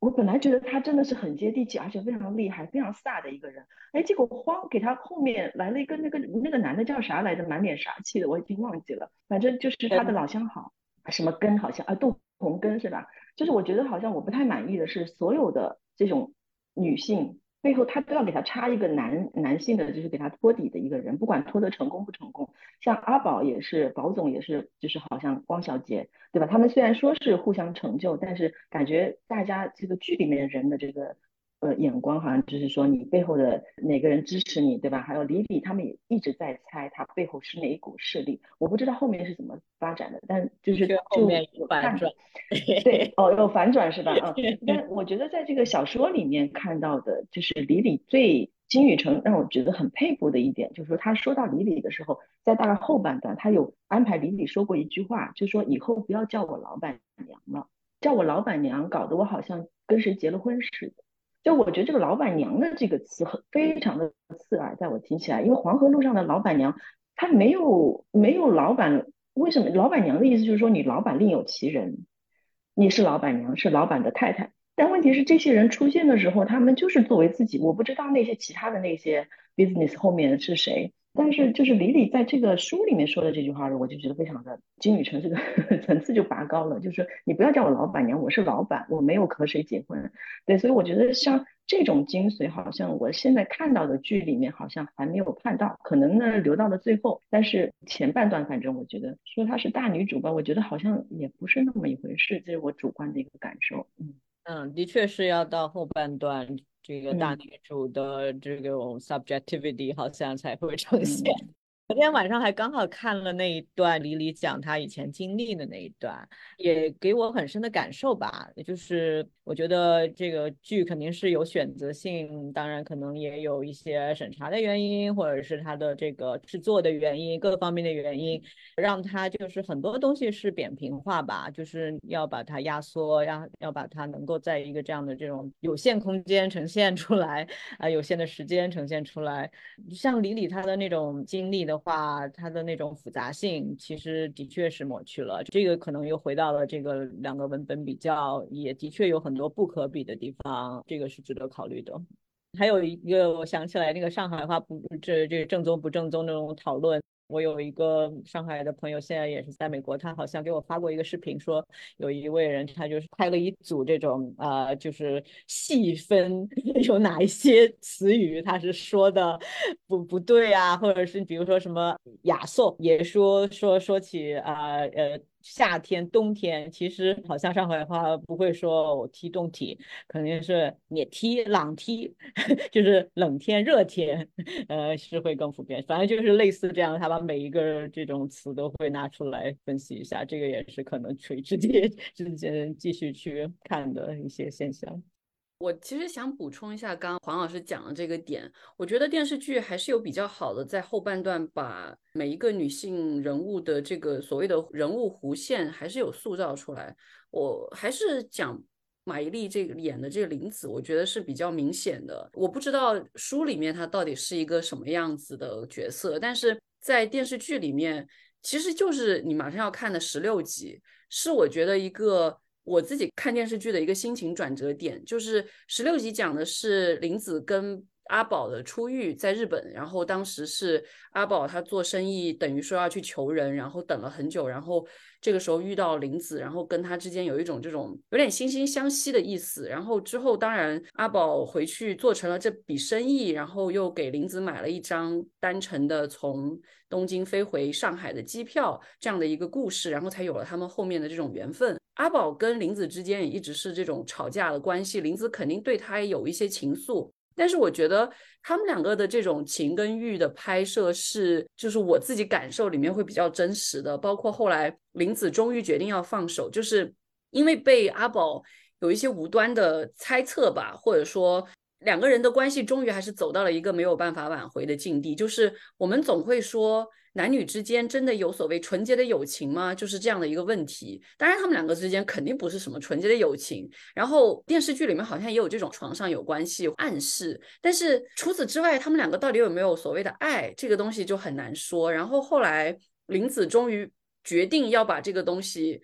我本来觉得她真的是很接地气，而且非常厉害、非常飒的一个人。哎，结果慌给她后面来了一个那个那个男的叫啥来着？满脸杀气的，我已经忘记了。反正就是她的老相好，什么根好像啊，杜红根是吧？就是我觉得好像我不太满意的是，所有的这种女性。背后他都要给他插一个男男性的，就是给他托底的一个人，不管托得成功不成功。像阿宝也是，宝总也是，就是好像汪小姐，对吧？他们虽然说是互相成就，但是感觉大家这个剧里面人的这个。呃，眼光好像就是说你背后的哪个人支持你，对吧？还有李李他们也一直在猜他背后是哪一股势力，我不知道后面是怎么发展的，但就是就有反转，对，哦，有反转是吧？嗯，但我觉得在这个小说里面看到的，就是李李最金宇澄让我觉得很佩服的一点，就是说他说到李李的时候，在大概后半段，他有安排李李说过一句话，就说以后不要叫我老板娘了，叫我老板娘，搞得我好像跟谁结了婚似的。就我觉得这个“老板娘”的这个词很非常的刺耳，在我听起来，因为黄河路上的老板娘，她没有没有老板，为什么老板娘的意思就是说你老板另有其人，你是老板娘，是老板的太太，但问题是这些人出现的时候，他们就是作为自己，我不知道那些其他的那些 business 后面是谁。但是就是李李在这个书里面说的这句话，我就觉得非常的金宇成这个 层次就拔高了，就是你不要叫我老板娘，我是老板，我没有和谁结婚。对，所以我觉得像这种精髓，好像我现在看到的剧里面好像还没有看到，可能呢留到了最后。但是前半段，反正我觉得说她是大女主吧，我觉得好像也不是那么一回事，这是我主观的一个感受。嗯嗯，的确是要到后半段。这个大女主的这种 subjectivity 好像才会呈现。昨天晚上还刚好看了那一段李李讲她以前经历的那一段，也给我很深的感受吧。就是我觉得这个剧肯定是有选择性，当然可能也有一些审查的原因，或者是它的这个制作的原因，各方面的原因，让它就是很多东西是扁平化吧，就是要把它压缩，要要把它能够在一个这样的这种有限空间呈现出来，啊，有限的时间呈现出来。像李李他的那种经历的。话他的那种复杂性其实的确是抹去了，这个可能又回到了这个两个文本比较，也的确有很多不可比的地方，这个是值得考虑的。还有一个我想起来那个上海话不这这正宗不正宗那种讨论。我有一个上海的朋友，现在也是在美国，他好像给我发过一个视频，说有一位人，他就是拍了一组这种啊，就是细分 有哪一些词语他是说的不不对啊，或者是比如说什么雅颂也说说说起啊呃。夏天、冬天，其实好像上海话不会说我踢冻体，肯定是热踢、冷踢，就是冷天、热天，呃，是会更普遍。反正就是类似这样，他把每一个这种词都会拿出来分析一下，这个也是可能垂直接 之间继续去看的一些现象。我其实想补充一下，刚刚黄老师讲的这个点，我觉得电视剧还是有比较好的，在后半段把每一个女性人物的这个所谓的人物弧线还是有塑造出来。我还是讲马伊琍这个演的这个林子，我觉得是比较明显的。我不知道书里面她到底是一个什么样子的角色，但是在电视剧里面，其实就是你马上要看的十六集，是我觉得一个。我自己看电视剧的一个心情转折点，就是十六集讲的是林子跟阿宝的初遇在日本，然后当时是阿宝他做生意，等于说要去求人，然后等了很久，然后这个时候遇到林子，然后跟他之间有一种这种有点惺惺相惜的意思。然后之后当然阿宝回去做成了这笔生意，然后又给林子买了一张单程的从东京飞回上海的机票，这样的一个故事，然后才有了他们后面的这种缘分。阿宝跟林子之间也一直是这种吵架的关系，林子肯定对他有一些情愫，但是我觉得他们两个的这种情跟欲的拍摄是，就是我自己感受里面会比较真实的。包括后来林子终于决定要放手，就是因为被阿宝有一些无端的猜测吧，或者说两个人的关系终于还是走到了一个没有办法挽回的境地，就是我们总会说。男女之间真的有所谓纯洁的友情吗？就是这样的一个问题。当然，他们两个之间肯定不是什么纯洁的友情。然后电视剧里面好像也有这种床上有关系暗示，但是除此之外，他们两个到底有没有所谓的爱，这个东西就很难说。然后后来林子终于决定要把这个东西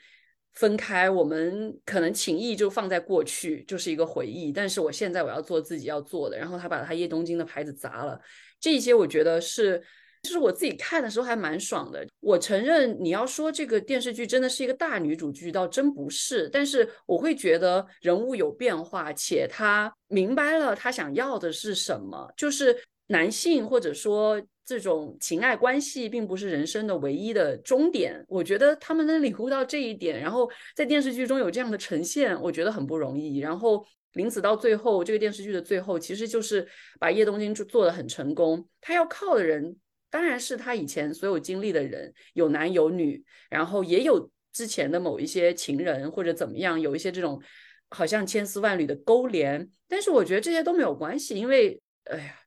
分开，我们可能情谊就放在过去，就是一个回忆。但是我现在我要做自己要做的，然后他把他叶东京的牌子砸了，这些我觉得是，就是我自己看的时候还蛮爽的。我承认你要说这个电视剧真的是一个大女主剧，倒真不是。但是我会觉得人物有变化，且他明白了他想要的是什么，就是男性或者说。这种情爱关系并不是人生的唯一的终点，我觉得他们能领悟到这一点，然后在电视剧中有这样的呈现，我觉得很不容易。然后林子到最后，这个电视剧的最后，其实就是把叶东京做做的很成功。他要靠的人当然是他以前所有经历的人，有男有女，然后也有之前的某一些情人或者怎么样，有一些这种好像千丝万缕的勾连。但是我觉得这些都没有关系，因为哎呀。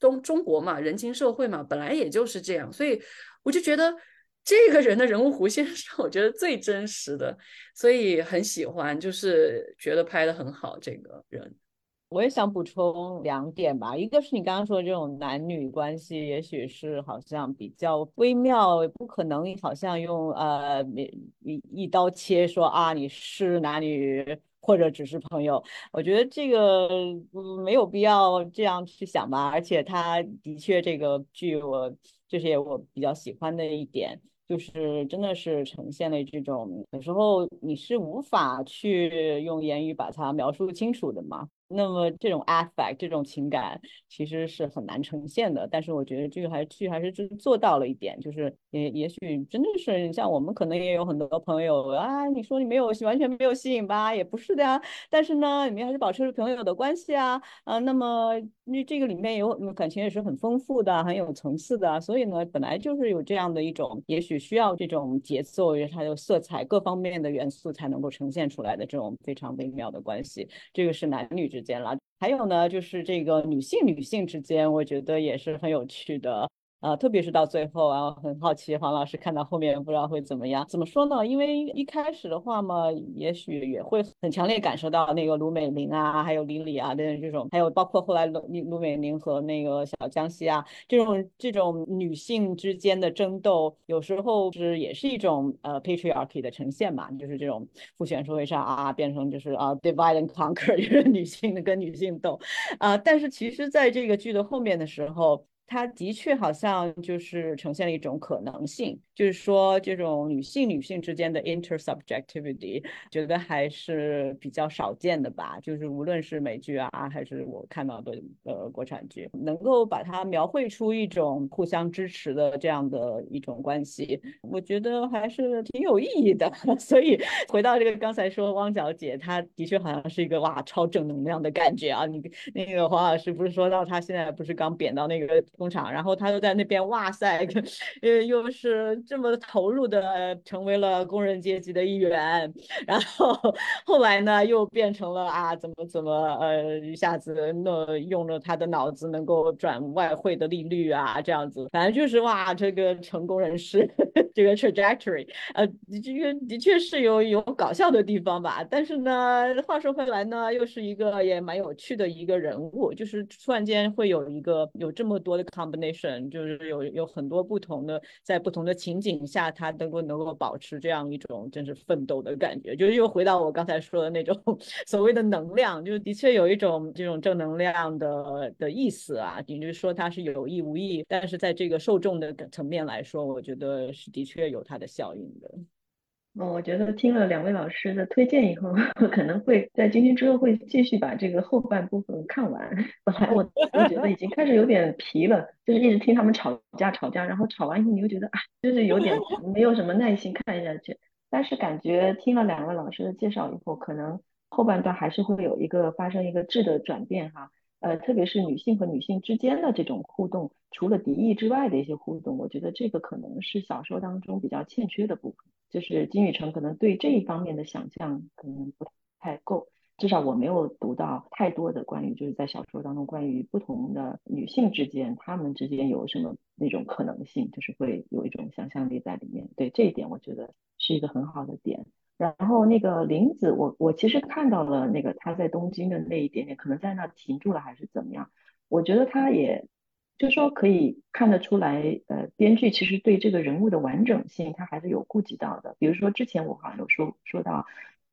中中国嘛，人情社会嘛，本来也就是这样，所以我就觉得这个人的人物弧线 是我觉得最真实的，所以很喜欢，就是觉得拍的很好。这个人，我也想补充两点吧，一个是你刚刚说的这种男女关系，也许是好像比较微妙，不可能好像用呃一一刀切说啊，你是男女。或者只是朋友，我觉得这个没有必要这样去想吧。而且他的确这个剧，我这是我比较喜欢的一点，就是真的是呈现了这种有时候你是无法去用言语把它描述清楚的嘛。那么这种 affect 这种情感其实是很难呈现的，但是我觉得这个还剧还是就做到了一点，就是也也许真的是像我们可能也有很多朋友啊，你说你没有完全没有吸引吧，也不是的呀，但是呢，你们还是保持着朋友的关系啊，啊，那么那这个里面有感情也是很丰富的，很有层次的，所以呢，本来就是有这样的一种，也许需要这种节奏，还有色彩各方面的元素才能够呈现出来的这种非常微妙的关系，这个是男女。之间了，还有呢，就是这个女性女性之间，我觉得也是很有趣的。啊，特别是到最后啊，很好奇黄老师看到后面不知道会怎么样？怎么说呢？因为一开始的话嘛，也许也会很强烈感受到那个卢美玲啊，还有李李啊的这种，还有包括后来卢卢美玲和那个小江西啊这种这种女性之间的争斗，有时候是也是一种呃 patriarchy 的呈现嘛，就是这种父权社会上啊变成就是啊 divide and conquer，就是女性的跟女性斗啊，但是其实在这个剧的后面的时候。它的确好像就是呈现了一种可能性，就是说这种女性女性之间的 intersubjectivity，觉得还是比较少见的吧。就是无论是美剧啊，还是我看到的呃国产剧，能够把它描绘出一种互相支持的这样的一种关系，我觉得还是挺有意义的。所以回到这个刚才说汪小姐，她的确好像是一个哇超正能量的感觉啊。你那个黄老师不是说到她现在不是刚贬到那个。工厂，然后他又在那边，哇塞，呃，又是这么投入的，成为了工人阶级的一员，然后后来呢，又变成了啊，怎么怎么，呃，一下子那用了他的脑子能够转外汇的利率啊，这样子，反正就是哇，这个成功人士 这个 trajectory，呃，这个的确是有有搞笑的地方吧，但是呢，话说回来呢，又是一个也蛮有趣的一个人物，就是突然间会有一个有这么多的。Combination 就是有有很多不同的，在不同的情景下，他能够能够保持这样一种真是奋斗的感觉，就是又回到我刚才说的那种 所谓的能量，就是的确有一种这种正能量的的意思啊。也就说它是有意无意，但是在这个受众的层面来说，我觉得是的确有它的效应的。哦，我觉得听了两位老师的推荐以后，可能会在今天之后会继续把这个后半部分看完。本来我我觉得已经开始有点疲了，就是一直听他们吵架吵架，然后吵完以后你又觉得啊，就是有点 没有什么耐心看下去。但是感觉听了两位老师的介绍以后，可能后半段还是会有一个发生一个质的转变哈。呃，特别是女性和女性之间的这种互动，除了敌意之外的一些互动，我觉得这个可能是小说当中比较欠缺的部分。就是金宇澄可能对这一方面的想象可能不太够，至少我没有读到太多的关于就是在小说当中关于不同的女性之间，她们之间有什么那种可能性，就是会有一种想象力在里面。对这一点，我觉得是一个很好的点。然后那个林子，我我其实看到了那个他在东京的那一点点，可能在那停住了还是怎么样？我觉得他也就说可以看得出来，呃，编剧其实对这个人物的完整性他还是有顾及到的。比如说之前我好像有说说到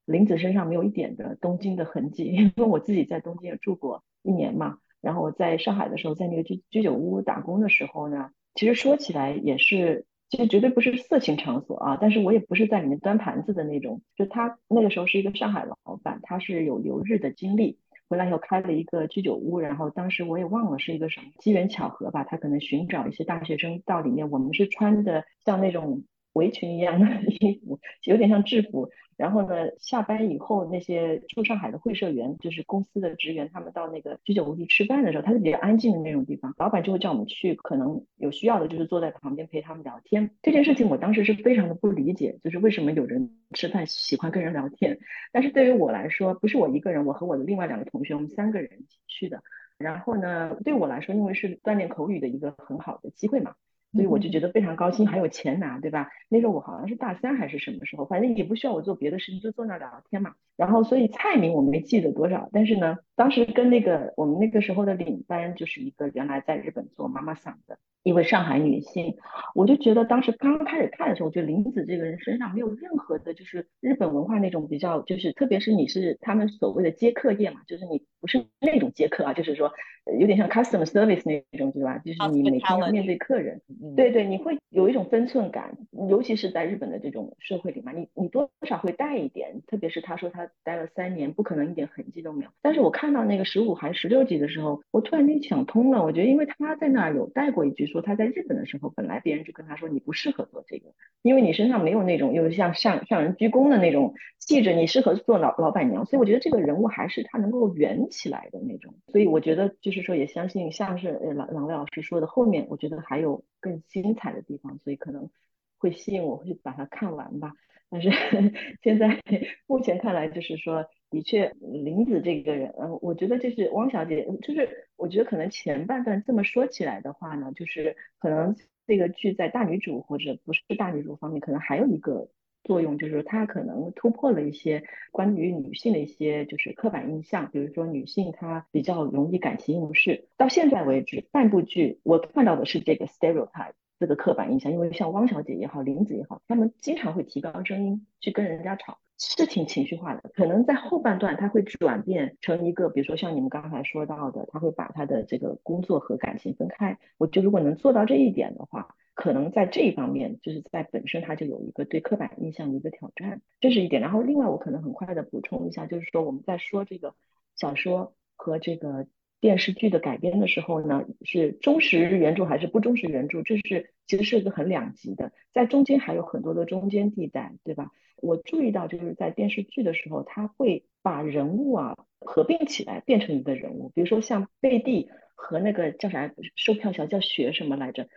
林子身上没有一点的东京的痕迹，因为我自己在东京也住过一年嘛。然后我在上海的时候，在那个居居酒屋打工的时候呢，其实说起来也是，其实绝对不是色情场所啊，但是我也不是在里面端盘子的那种。就他那个时候是一个上海老板，他是有留日的经历，回来以后开了一个居酒屋，然后当时我也忘了是一个什么机缘巧合吧，他可能寻找一些大学生到里面，我们是穿的像那种围裙一样的衣服，有点像制服。然后呢，下班以后那些住上海的会社员，就是公司的职员，他们到那个居酒屋去吃饭的时候，它是比较安静的那种地方，老板就会叫我们去，可能有需要的就是坐在旁边陪他们聊天。这件事情我当时是非常的不理解，就是为什么有人吃饭喜欢跟人聊天。但是对于我来说，不是我一个人，我和我的另外两个同学，我们三个人一起去的。然后呢，对我来说，因为是锻炼口语的一个很好的机会嘛。所以我就觉得非常高兴，还有钱拿，对吧？那时候我好像是大三还是什么时候，反正也不需要我做别的事情，就坐那聊天嘛。然后，所以菜名我没记得多少，但是呢，当时跟那个我们那个时候的领班就是一个原来在日本做妈妈桑的。一位上海女性，我就觉得当时刚刚开始看的时候，我觉得林子这个人身上没有任何的，就是日本文化那种比较，就是特别是你是他们所谓的接客业嘛，就是你不是那种接客啊，就是说有点像 customer service 那种，对吧？就是你每天要面对客人，对对，你会有一种分寸感，尤其是在日本的这种社会里嘛，你你多少会带一点，特别是他说他待了三年，不可能一点痕迹都没有。但是我看到那个十五还十六集的时候，我突然间想通了，我觉得因为他在那儿有带过一句。说他在日本的时候，本来别人就跟他说你不适合做这个，因为你身上没有那种又像向向人鞠躬的那种气质，你适合做老老板娘。所以我觉得这个人物还是他能够圆起来的那种。所以我觉得就是说，也相信像是呃郎郎威老师说的，后面我觉得还有更精彩的地方，所以可能会吸引我会把它看完吧。但是 现在目前看来，就是说。的确，林子这个人，嗯，我觉得就是汪小姐，就是我觉得可能前半段这么说起来的话呢，就是可能这个剧在大女主或者不是大女主方面，可能还有一个作用，就是它可能突破了一些关于女性的一些就是刻板印象，比如说女性她比较容易感情用事。到现在为止，半部剧我看到的是这个 stereotype 这个刻板印象，因为像汪小姐也好，林子也好，他们经常会提高声音去跟人家吵。是挺情绪化的，可能在后半段他会转变成一个，比如说像你们刚才说到的，他会把他的这个工作和感情分开。我就如果能做到这一点的话，可能在这一方面就是在本身他就有一个对刻板印象的一个挑战，这是一点。然后另外我可能很快的补充一下，就是说我们在说这个小说和这个电视剧的改编的时候呢，是忠实原著还是不忠实原著，这是其实是一个很两极的，在中间还有很多的中间地带，对吧？我注意到，就是在电视剧的时候，他会把人物啊合并起来变成一个人物。比如说像贝蒂和那个叫啥售票小叫雪什么来着，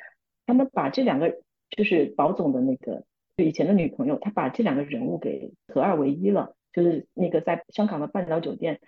他们把这两个就是宝总的那个就以前的女朋友，他把这两个人物给合二为一了。就是那个在香港的半岛酒店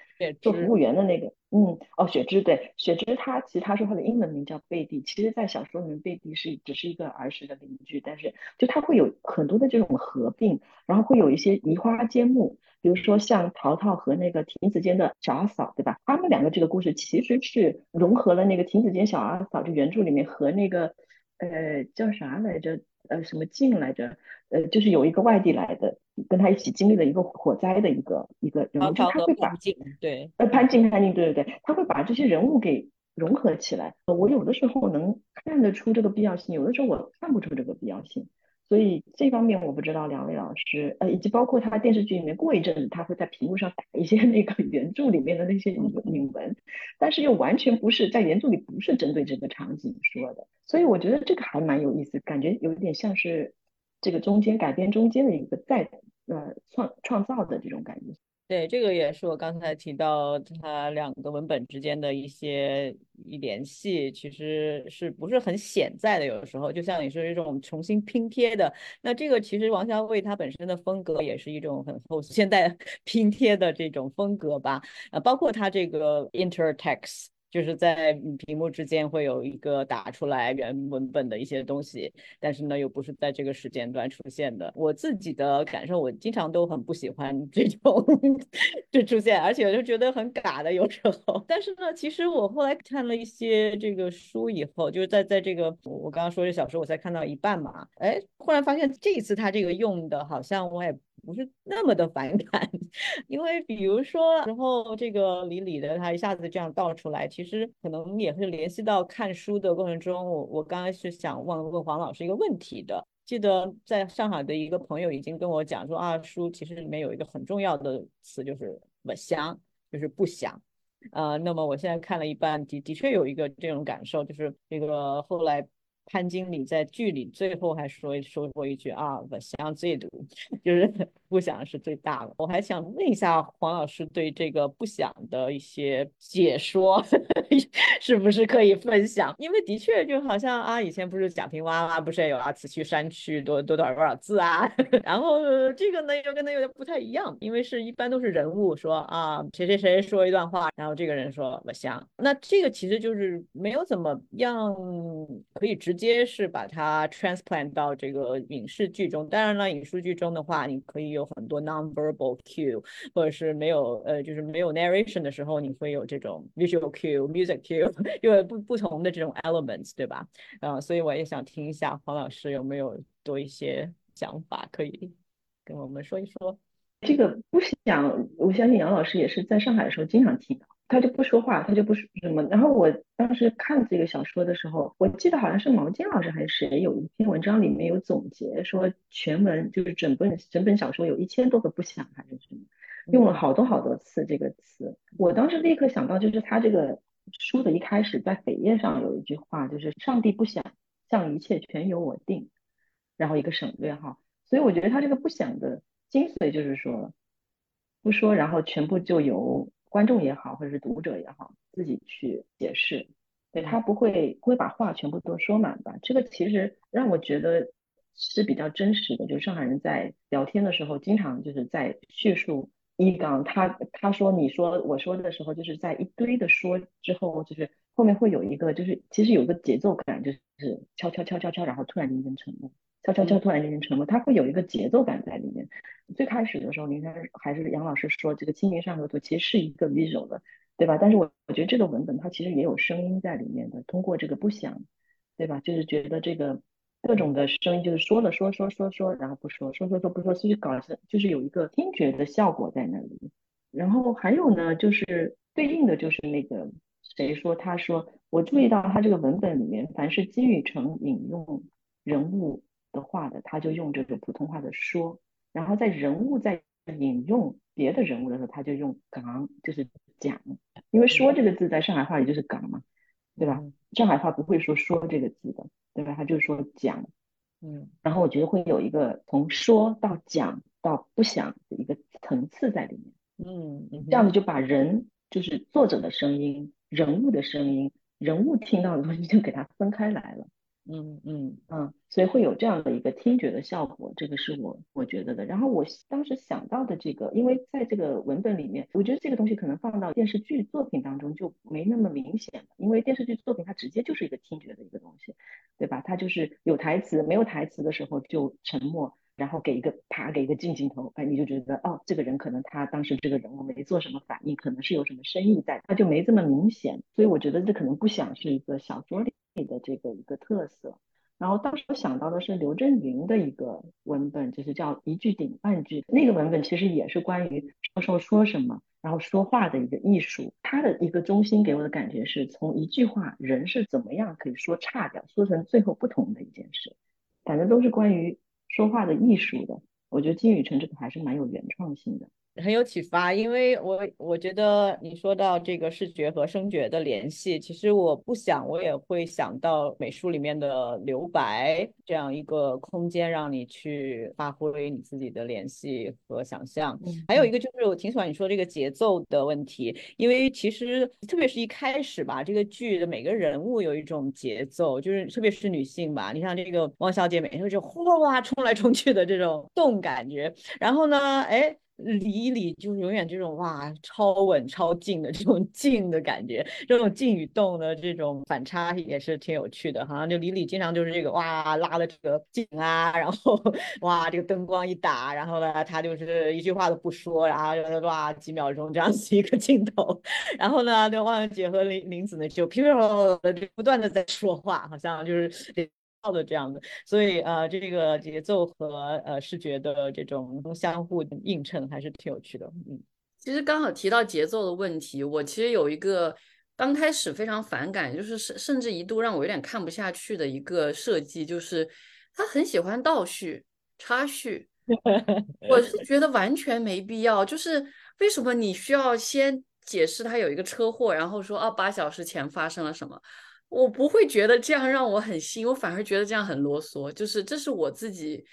做服务员的那个，嗯，哦，雪芝对，雪芝她其实她说她的英文名叫贝蒂，其实在小说里面贝蒂是只是一个儿时的邻居，但是就她会有很多的这种合并，然后会有一些移花接木，比如说像淘淘和那个亭子间的小阿嫂，对吧？他们两个这个故事其实是融合了那个亭子间小阿嫂就原著里面和那个呃叫啥来着？呃，什么静来着？呃，就是有一个外地来的，跟他一起经历了一个火灾的一个一个人物，就他会把对，呃，潘静潘静，对对对，他会把这些人物给融合起来。我有的时候能看得出这个必要性，有的时候我看不出这个必要性。所以这方面我不知道两位老师，呃，以及包括他电视剧里面过一阵子他会在屏幕上打一些 那个原著里面的那些引文，但是又完全不是在原著里不是针对这个场景说的。所以我觉得这个还蛮有意思，感觉有点像是这个中间改编中间的一个再呃创创造的这种感觉。对，这个也是我刚才提到它两个文本之间的一些一联系，其实是不是很显在的？有的时候，就像你说这种重新拼贴的，那这个其实王家卫他本身的风格也是一种很后现代 拼贴的这种风格吧。呃，包括他这个 intertext。就是在屏幕之间会有一个打出来原文本的一些东西，但是呢又不是在这个时间段出现的。我自己的感受，我经常都很不喜欢这种就出现，而且我就觉得很尬的有时候。但是呢，其实我后来看了一些这个书以后，就是在在这个我刚刚说这小说，我才看到一半嘛，哎，忽然发现这一次他这个用的好像我也。不是那么的反感，因为比如说，然后这个李李的他一下子这样倒出来，其实可能也是联系到看书的过程中，我我刚才是想问问黄老师一个问题的。记得在上海的一个朋友已经跟我讲说啊，书其实里面有一个很重要的词就是不想，就是不想。呃，那么我现在看了一半，的的确有一个这种感受，就是这个后来。潘经理在剧里最后还说说过一句啊，我想最多，就是不想是最大的。我还想问一下黄老师对这个不想的一些解说，是不是可以分享？因为的确就好像啊，以前不是贾平凹啊，不是也有啊，此去山去多多多少多少字啊？然后这个呢又跟他有点不太一样，因为是一般都是人物说啊，谁谁谁说一段话，然后这个人说我想，那这个其实就是没有怎么样可以。直接是把它 transplant 到这个影视剧中。当然了，影视剧中的话，你可以有很多 non-verbal cue，或者是没有呃，就是没有 narration 的时候，你会有这种 visual cue、music cue，因为不不同的这种 elements，对吧？嗯，所以我也想听一下黄老师有没有多一些想法，可以跟我们说一说。这个不想，我相信杨老师也是在上海的时候经常听到。他就不说话，他就不说什么。然后我当时看这个小说的时候，我记得好像是毛尖老师还是谁有一篇文章里面有总结说，全文就是整本整本小说有一千多个不想还是什么，用了好多好多次这个词。我当时立刻想到，就是他这个书的一开始在扉页上有一句话，就是上帝不想，像一切全由我定，然后一个省略号。所以我觉得他这个不想的精髓就是说，不说，然后全部就由。观众也好，或者是读者也好，自己去解释，对他不会不会把话全部都说满吧？这个其实让我觉得是比较真实的。就是上海人在聊天的时候，经常就是在叙述一刚，他他说你说我说的时候，就是在一堆的说之后，就是后面会有一个，就是其实有个节奏感，就是敲敲敲敲敲，然后突然间沉默。悄悄悄，突然间沉默，它会有一个节奏感在里面。最开始的时候，您看还是杨老师说这个《清明上河图》其实是一个 visual 的，对吧？但是我我觉得这个文本它其实也有声音在里面的，通过这个不响，对吧？就是觉得这个各种的声音，就是说了说说说说，然后不说，说说说不说，其实搞成就是有一个听觉的效果在那里。然后还有呢，就是对应的就是那个谁说他说我注意到他这个文本里面，凡是金宇成引用人物。的话的，他就用这个普通话的说，然后在人物在引用别的人物的时候，他就用港，就是讲，因为说这个字在上海话里就是港嘛，对吧？上海话不会说说这个字的，对吧？他就说讲，嗯，然后我觉得会有一个从说到讲到不想的一个层次在里面，嗯，这样子就把人就是作者的声音、人物的声音、人物听到的东西就给它分开来了。嗯嗯嗯，所以会有这样的一个听觉的效果，这个是我我觉得的。然后我当时想到的这个，因为在这个文本里面，我觉得这个东西可能放到电视剧作品当中就没那么明显了，因为电视剧作品它直接就是一个听觉的一个东西，对吧？它就是有台词，没有台词的时候就沉默，然后给一个啪给一个近镜头，哎，你就觉得哦，这个人可能他当时这个人物没做什么反应，可能是有什么深意在，他就没这么明显。所以我觉得这可能不想是一个小说里。的这个一个特色，然后当时我想到的是刘震云的一个文本，就是叫一句顶半句。那个文本其实也是关于说说说什么，然后说话的一个艺术。他的一个中心给我的感觉是从一句话，人是怎么样可以说差掉，说成最后不同的一件事，反正都是关于说话的艺术的。我觉得金宇澄这个还是蛮有原创性的。很有启发，因为我我觉得你说到这个视觉和声觉的联系，其实我不想，我也会想到美术里面的留白这样一个空间，让你去发挥你自己的联系和想象。还有一个就是我挺喜欢你说这个节奏的问题，因为其实特别是一开始吧，这个剧的每个人物有一种节奏，就是特别是女性吧，你像这个汪小姐，每天就哗哗冲来冲去的这种动感觉，然后呢，哎。李李就是永远这种哇超稳超静的这种静的感觉，这种静与动的这种反差也是挺有趣的。好像就李李经常就是这个哇拉的这个静啊，然后哇这个灯光一打，然后呢他就是一句话都不说，然后就哇几秒钟这样子一个镜头，然后呢这汪姐和林林子呢就噼噼啪啪的不断的在说话，好像就是。的这样的，所以呃，这个节奏和呃视觉的这种相互映衬还是挺有趣的。嗯，其实刚好提到节奏的问题，我其实有一个刚开始非常反感，就是甚甚至一度让我有点看不下去的一个设计，就是他很喜欢倒叙、插叙，我是觉得完全没必要。就是为什么你需要先解释他有一个车祸，然后说啊八小时前发生了什么？我不会觉得这样让我很新，我反而觉得这样很啰嗦。就是这是我自己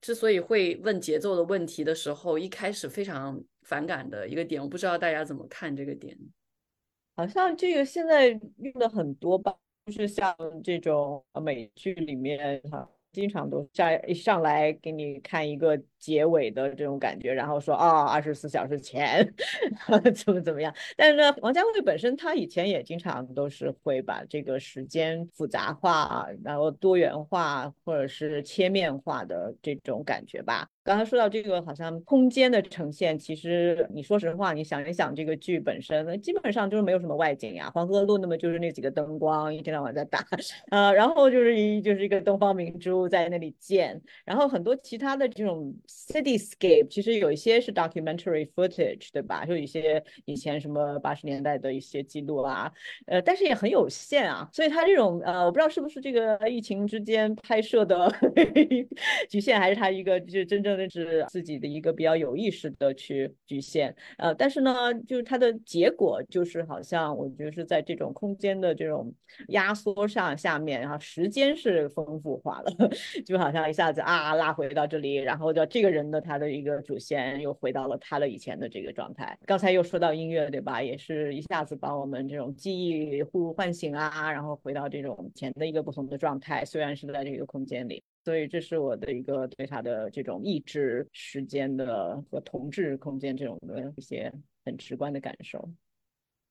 之所以会问节奏的问题的时候，一开始非常反感的一个点。我不知道大家怎么看这个点。好像这个现在用的很多吧，就是像这种美剧里面哈。经常都上一上来给你看一个结尾的这种感觉，然后说啊，二十四小时前 怎么怎么样。但是呢，王家卫本身他以前也经常都是会把这个时间复杂化，然后多元化或者是切面化的这种感觉吧。刚才说到这个，好像空间的呈现，其实你说实话，你想一想，这个剧本身基本上就是没有什么外景呀。黄河路那么就是那几个灯光，一天到晚在打，呃，然后就是一就是一个东方明珠在那里建，然后很多其他的这种 cityscape，其实有一些是 documentary footage，对吧？就一些以前什么八十年代的一些记录啊，呃，但是也很有限啊。所以它这种呃，我不知道是不是这个疫情之间拍摄的 局限，还是它一个就是真正的。是自己的一个比较有意识的去局限，呃，但是呢，就是它的结果就是好像我觉得是在这种空间的这种压缩上下面，然后时间是丰富化了，就好像一下子啊拉回到这里，然后叫这个人的他的一个主线又回到了他的以前的这个状态。刚才又说到音乐，对吧？也是一下子把我们这种记忆互唤醒啊，然后回到这种以前的一个不同的状态，虽然是在这个空间里。所以这是我的一个对他的这种意志时间的和同质空间这种的一些很直观的感受。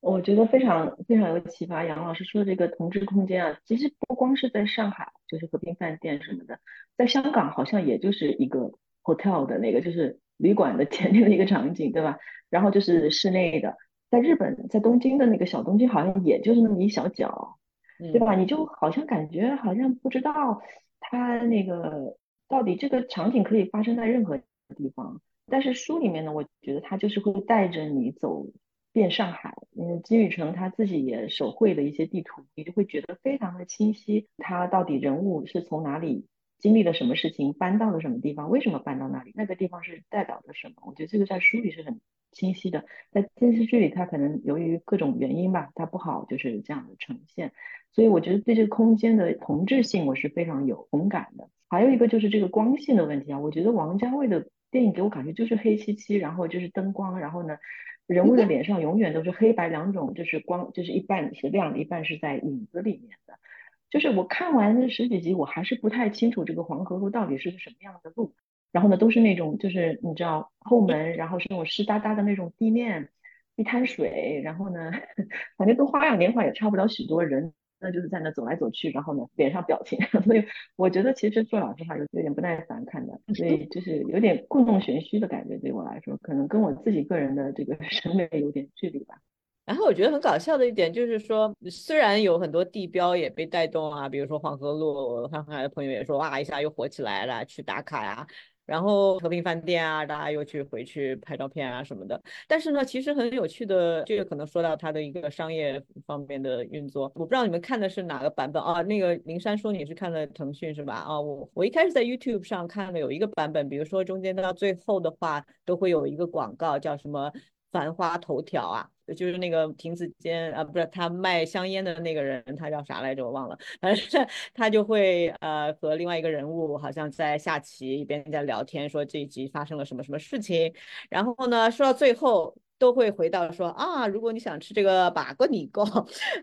我觉得非常非常有启发。杨老师说的这个同质空间啊，其实不光是在上海，就是和平饭店什么的，在香港好像也就是一个 hotel 的那个，就是旅馆的前面的一个场景，对吧？然后就是室内的，在日本，在东京的那个小东京，好像也就是那么一小角，对吧？你就好像感觉好像不知道。它那个到底这个场景可以发生在任何地方，但是书里面呢，我觉得他就是会带着你走遍上海。嗯，金宇成他自己也手绘了一些地图，你就会觉得非常的清晰。他到底人物是从哪里经历了什么事情，搬到了什么地方，为什么搬到那里，那个地方是代表着什么？我觉得这个在书里是很清晰的，在电视剧里它可能由于各种原因吧，它不好就是这样的呈现。所以我觉得对这个空间的同质性我是非常有同感的。还有一个就是这个光线的问题啊，我觉得王家卫的电影给我感觉就是黑漆漆，然后就是灯光，然后呢，人物的脸上永远都是黑白两种，就是光，就是一半是亮的，一半是在影子里面的。就是我看完这十几集，我还是不太清楚这个黄河路到底是个什么样的路。然后呢，都是那种就是你知道后门，然后是那种湿哒哒的那种地面，一滩水，然后呢，反正都花样年华也差不了许多人。那就是在那走来走去，然后呢，脸上表情，所以我觉得其实说老实话有有点不耐烦看的，所以就是有点故弄玄虚的感觉，对我来说，可能跟我自己个人的这个审美有点距离吧。然后我觉得很搞笑的一点就是说，虽然有很多地标也被带动啊，比如说黄河路，上海的朋友也说哇一下又火起来了，去打卡呀。然后和平饭店啊，大家又去回去拍照片啊什么的。但是呢，其实很有趣的，这个可能说到它的一个商业方面的运作。我不知道你们看的是哪个版本啊？那个灵珊说你是看的腾讯是吧？啊，我我一开始在 YouTube 上看了有一个版本，比如说中间到最后的话，都会有一个广告，叫什么？繁花头条啊，就是那个亭子间啊，不是他卖香烟的那个人，他叫啥来着？我忘了。反正他就会呃和另外一个人物好像在下棋，一边在聊天，说这一集发生了什么什么事情。然后呢，说到最后，都会回到说啊，如果你想吃这个把过你糕、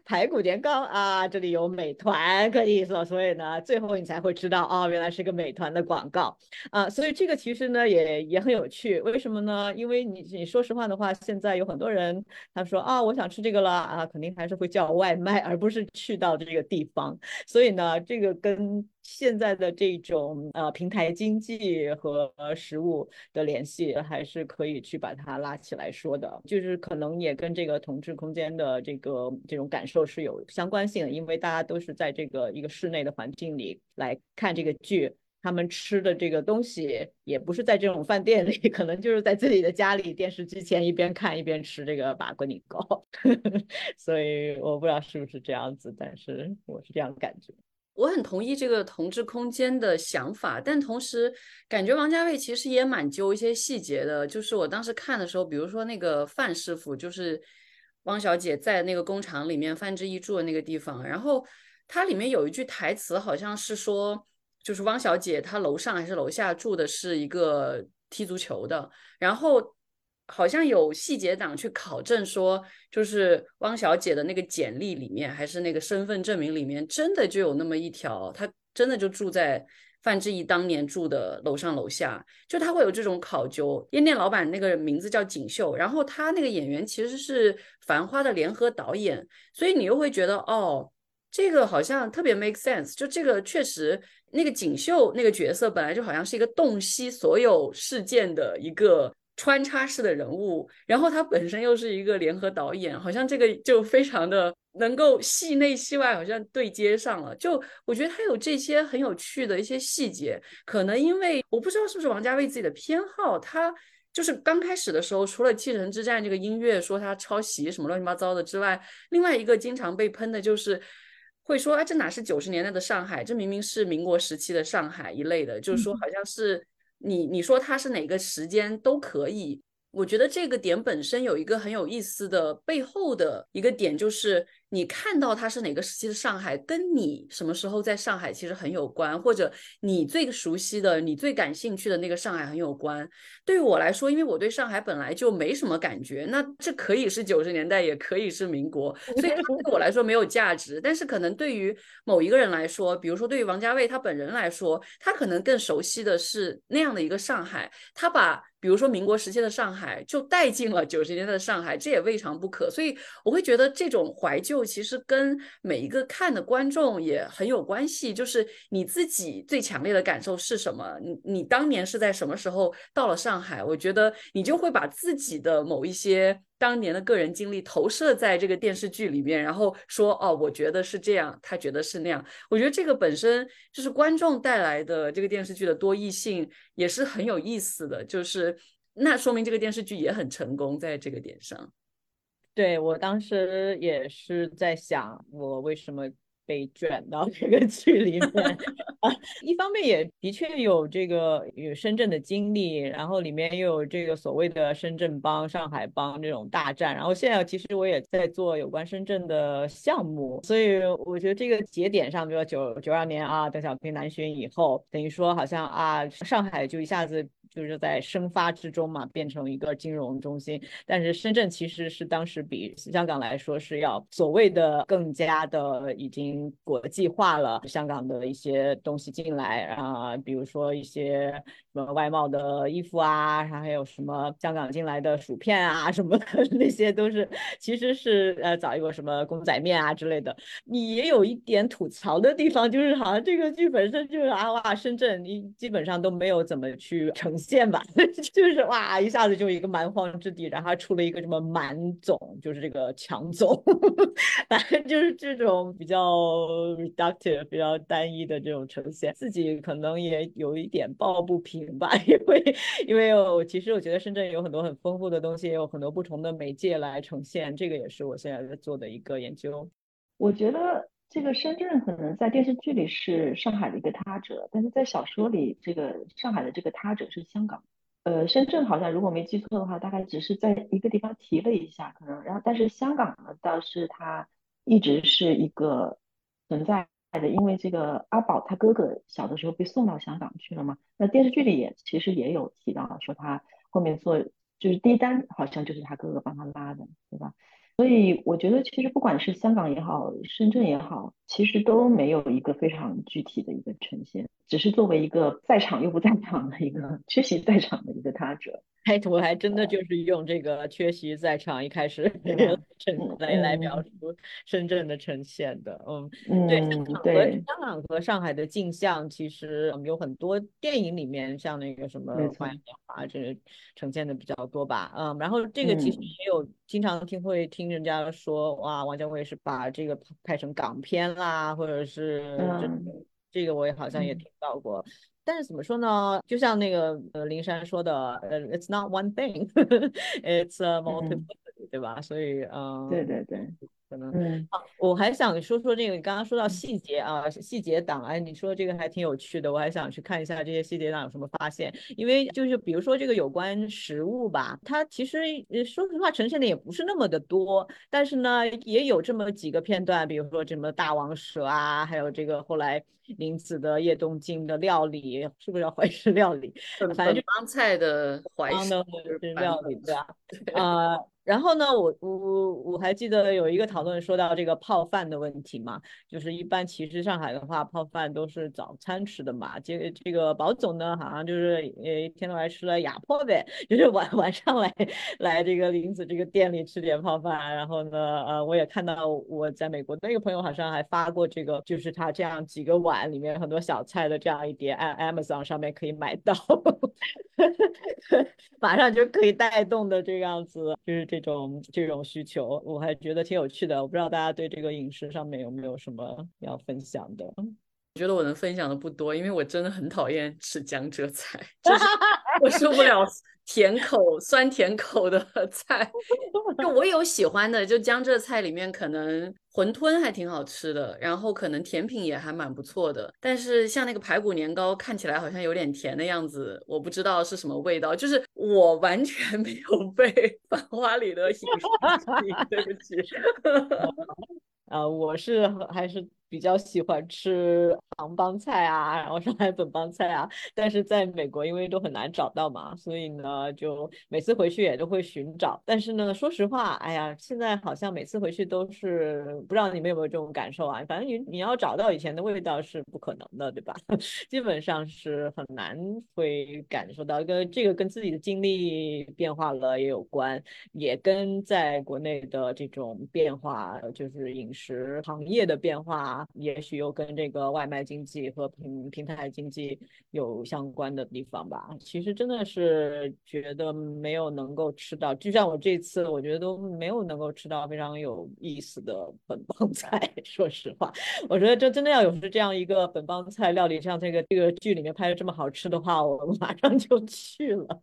排骨年糕啊，这里有美团可以说，所以呢，最后你才会知道哦，原来是个美团的广告啊。所以这个其实呢也也很有趣，为什么呢？因为你你说实话的话，现在有很多人他说啊，我想吃这个了啊，肯定还是会叫外卖，而不是去到这个地方。所以呢，这个跟现在的这种呃平台经济和食物的联系，还是可以去把它拉起来说的。就是可能也跟这个同志空间的这个这种感受是有相关性的，因为大家都是在这个一个室内的环境里来看这个剧，他们吃的这个东西也不是在这种饭店里，可能就是在自己的家里电视机前一边看一边吃这个把棍年糕。所以我不知道是不是这样子，但是我是这样感觉。我很同意这个同志空间的想法，但同时感觉王家卫其实也蛮揪一些细节的。就是我当时看的时候，比如说那个范师傅，就是汪小姐在那个工厂里面范志毅住的那个地方，然后它里面有一句台词，好像是说，就是汪小姐她楼上还是楼下住的是一个踢足球的，然后。好像有细节党去考证说，就是汪小姐的那个简历里面，还是那个身份证明里面，真的就有那么一条，她真的就住在范志毅当年住的楼上楼下，就他会有这种考究。烟店老板那个名字叫锦绣，然后他那个演员其实是《繁花》的联合导演，所以你又会觉得，哦，这个好像特别 make sense，就这个确实，那个锦绣那个角色本来就好像是一个洞悉所有事件的一个。穿插式的人物，然后他本身又是一个联合导演，好像这个就非常的能够戏内戏外好像对接上了。就我觉得他有这些很有趣的一些细节，可能因为我不知道是不是王家卫自己的偏好，他就是刚开始的时候，除了《气城之战》这个音乐说他抄袭什么乱七八糟的之外，另外一个经常被喷的就是会说，哎，这哪是九十年代的上海，这明明是民国时期的上海一类的，就是说好像是。你你说它是哪个时间都可以，我觉得这个点本身有一个很有意思的背后的一个点，就是。你看到它是哪个时期的上海，跟你什么时候在上海其实很有关，或者你最熟悉的、你最感兴趣的那个上海很有关。对于我来说，因为我对上海本来就没什么感觉，那这可以是九十年代，也可以是民国，所以对我来说没有价值。但是可能对于某一个人来说，比如说对于王家卫他本人来说，他可能更熟悉的是那样的一个上海，他把比如说民国时期的上海就带进了九十年代的上海，这也未尝不可。所以我会觉得这种怀旧。其实跟每一个看的观众也很有关系，就是你自己最强烈的感受是什么？你你当年是在什么时候到了上海？我觉得你就会把自己的某一些当年的个人经历投射在这个电视剧里面，然后说哦，我觉得是这样，他觉得是那样。我觉得这个本身就是观众带来的这个电视剧的多异性，也是很有意思的。就是那说明这个电视剧也很成功，在这个点上。对我当时也是在想，我为什么被卷到这个剧里面啊？一方面也的确有这个有深圳的经历，然后里面又有这个所谓的深圳帮、上海帮这种大战，然后现在其实我也在做有关深圳的项目，所以我觉得这个节点上，比如九九二年啊，邓小平南巡以后，等于说好像啊，上海就一下子。就是在生发之中嘛，变成一个金融中心。但是深圳其实是当时比香港来说是要所谓的更加的已经国际化了。香港的一些东西进来啊，比如说一些什么外贸的衣服啊，还有什么香港进来的薯片啊什么的，那些都是其实是呃找一个什么公仔面啊之类的。你也有一点吐槽的地方，就是好像这个剧本身就是啊哇，深圳你基本上都没有怎么去呈。线吧，就是哇，一下子就一个蛮荒之地，然后还出了一个什么蛮总，就是这个强总，反正就是这种比较 reductive、比较单一的这种呈现，自己可能也有一点抱不平吧，因为因为我其实我觉得深圳有很多很丰富的东西，也有很多不同的媒介来呈现，这个也是我现在在做的一个研究。我觉得。这个深圳可能在电视剧里是上海的一个他者，但是在小说里，这个上海的这个他者是香港。呃，深圳好像如果没记错的话，大概只是在一个地方提了一下，可能然后但是香港呢倒是它一直是一个存在的，因为这个阿宝他哥哥小的时候被送到香港去了嘛。那电视剧里也其实也有提到说他后面做就是第一单好像就是他哥哥帮他拉的，对吧？所以我觉得其实不管是香港也好，深圳也好，其实都没有一个非常具体的一个呈现，只是作为一个在场又不在场的一个 缺席在场的一个他者。哎，我还真的就是用这个缺席在场一开始 来来描述深圳的呈现的，嗯，对，香港和香港和上海的镜像，其实有很多电影里面像那个什么《花样年华》这呈现的比较多吧，嗯，然后这个其实也有经常听会听人家说，哇，王家卫是把这个拍成港片啦，或者是这这个我也好像也听到过。但是怎么说呢？就像那个呃林珊说的，呃，it's not one thing，it's a multiplicity，对吧？所以，嗯，对对对。可能，嗯，我还想说说这个，你刚刚说到细节啊，细节档，哎，你说这个还挺有趣的，我还想去看一下这些细节档有什么发现。因为就是比如说这个有关食物吧，它其实说实话呈现的也不是那么的多，但是呢，也有这么几个片段，比如说什么大王蛇啊，还有这个后来林子的叶东京的料理，是不是叫怀石料理？反正就帮菜的怀石料理，对吧？啊。然后呢，我我我还记得有一个讨论说到这个泡饭的问题嘛，就是一般其实上海的话泡饭都是早餐吃的嘛，这个这个宝总呢好像就是呃一天都来吃了哑破呗，就是晚晚上来来这个林子这个店里吃点泡饭，然后呢呃我也看到我在美国那个朋友好像还发过这个，就是他这样几个碗里面很多小菜的这样一碟，Amazon 上面可以买到，马上就可以带动的这样子，就是这。这种这种需求，我还觉得挺有趣的。我不知道大家对这个饮食上面有没有什么要分享的？我觉得我能分享的不多，因为我真的很讨厌吃江浙菜，就是我受不了。甜口酸甜口的菜，就我有喜欢的，就江浙菜里面可能馄饨还挺好吃的，然后可能甜品也还蛮不错的。但是像那个排骨年糕，看起来好像有点甜的样子，我不知道是什么味道。就是我完全 没有被 《繁花》里的饮食吸引，对不起。啊，我是还是。比较喜欢吃杭帮菜啊，然后上海本帮菜啊，但是在美国因为都很难找到嘛，所以呢，就每次回去也都会寻找。但是呢，说实话，哎呀，现在好像每次回去都是不知道你们有没有这种感受啊？反正你你要找到以前的味道是不可能的，对吧？基本上是很难会感受到。跟这个跟自己的经历变化了也有关，也跟在国内的这种变化，就是饮食行业的变化。也许又跟这个外卖经济和平平台经济有相关的地方吧。其实真的是觉得没有能够吃到，就像我这次，我觉得都没有能够吃到非常有意思的本帮 菜。说实话，我觉得这真的要有是这样一个本帮菜料理，像这个这个剧里面拍的这么好吃的话，我马上就去了。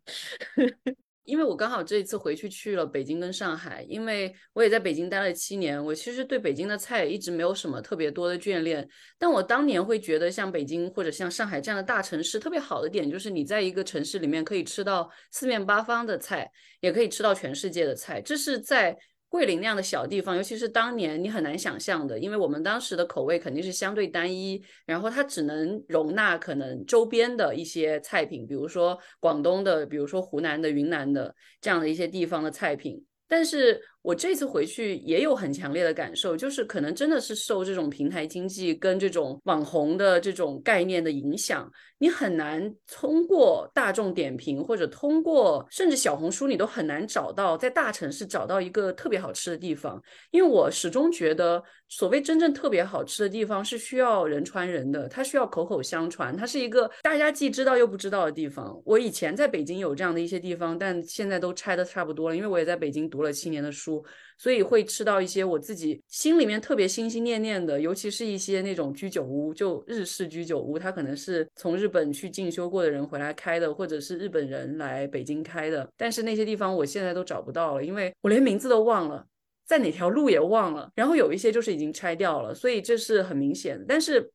因为我刚好这一次回去去了北京跟上海，因为我也在北京待了七年，我其实对北京的菜一直没有什么特别多的眷恋。但我当年会觉得，像北京或者像上海这样的大城市，特别好的点就是你在一个城市里面可以吃到四面八方的菜，也可以吃到全世界的菜，这是在。桂林那样的小地方，尤其是当年你很难想象的，因为我们当时的口味肯定是相对单一，然后它只能容纳可能周边的一些菜品，比如说广东的，比如说湖南的、云南的这样的一些地方的菜品，但是。我这次回去也有很强烈的感受，就是可能真的是受这种平台经济跟这种网红的这种概念的影响，你很难通过大众点评或者通过甚至小红书，你都很难找到在大城市找到一个特别好吃的地方。因为我始终觉得，所谓真正特别好吃的地方是需要人传人的，它需要口口相传，它是一个大家既知道又不知道的地方。我以前在北京有这样的一些地方，但现在都拆的差不多了，因为我也在北京读了七年的书。所以会吃到一些我自己心里面特别心心念念的，尤其是一些那种居酒屋，就日式居酒屋，它可能是从日本去进修过的人回来开的，或者是日本人来北京开的。但是那些地方我现在都找不到了，因为我连名字都忘了，在哪条路也忘了。然后有一些就是已经拆掉了，所以这是很明显。但是。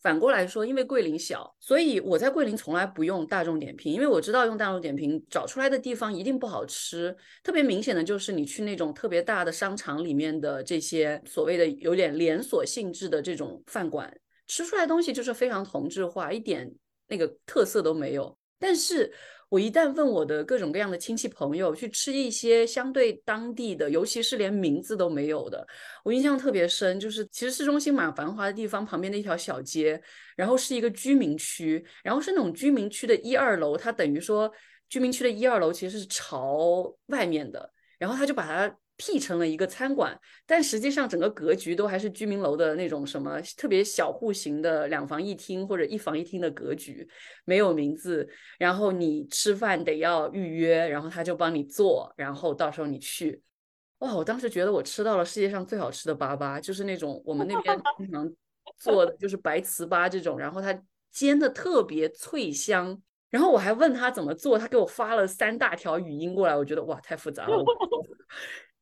反过来说，因为桂林小，所以我在桂林从来不用大众点评，因为我知道用大众点评找出来的地方一定不好吃。特别明显的就是你去那种特别大的商场里面的这些所谓的有点连锁性质的这种饭馆，吃出来东西就是非常同质化，一点那个特色都没有。但是我一旦问我的各种各样的亲戚朋友去吃一些相对当地的，尤其是连名字都没有的，我印象特别深。就是其实市中心蛮繁华的地方，旁边的一条小街，然后是一个居民区，然后是那种居民区的一二楼，它等于说居民区的一二楼其实是朝外面的，然后他就把它。辟成了一个餐馆，但实际上整个格局都还是居民楼的那种什么特别小户型的两房一厅或者一房一厅的格局，没有名字。然后你吃饭得要预约，然后他就帮你做，然后到时候你去。哇，我当时觉得我吃到了世界上最好吃的粑粑，就是那种我们那边经常做的，就是白糍粑这种，然后它煎的特别脆香。然后我还问他怎么做，他给我发了三大条语音过来，我觉得哇，太复杂了。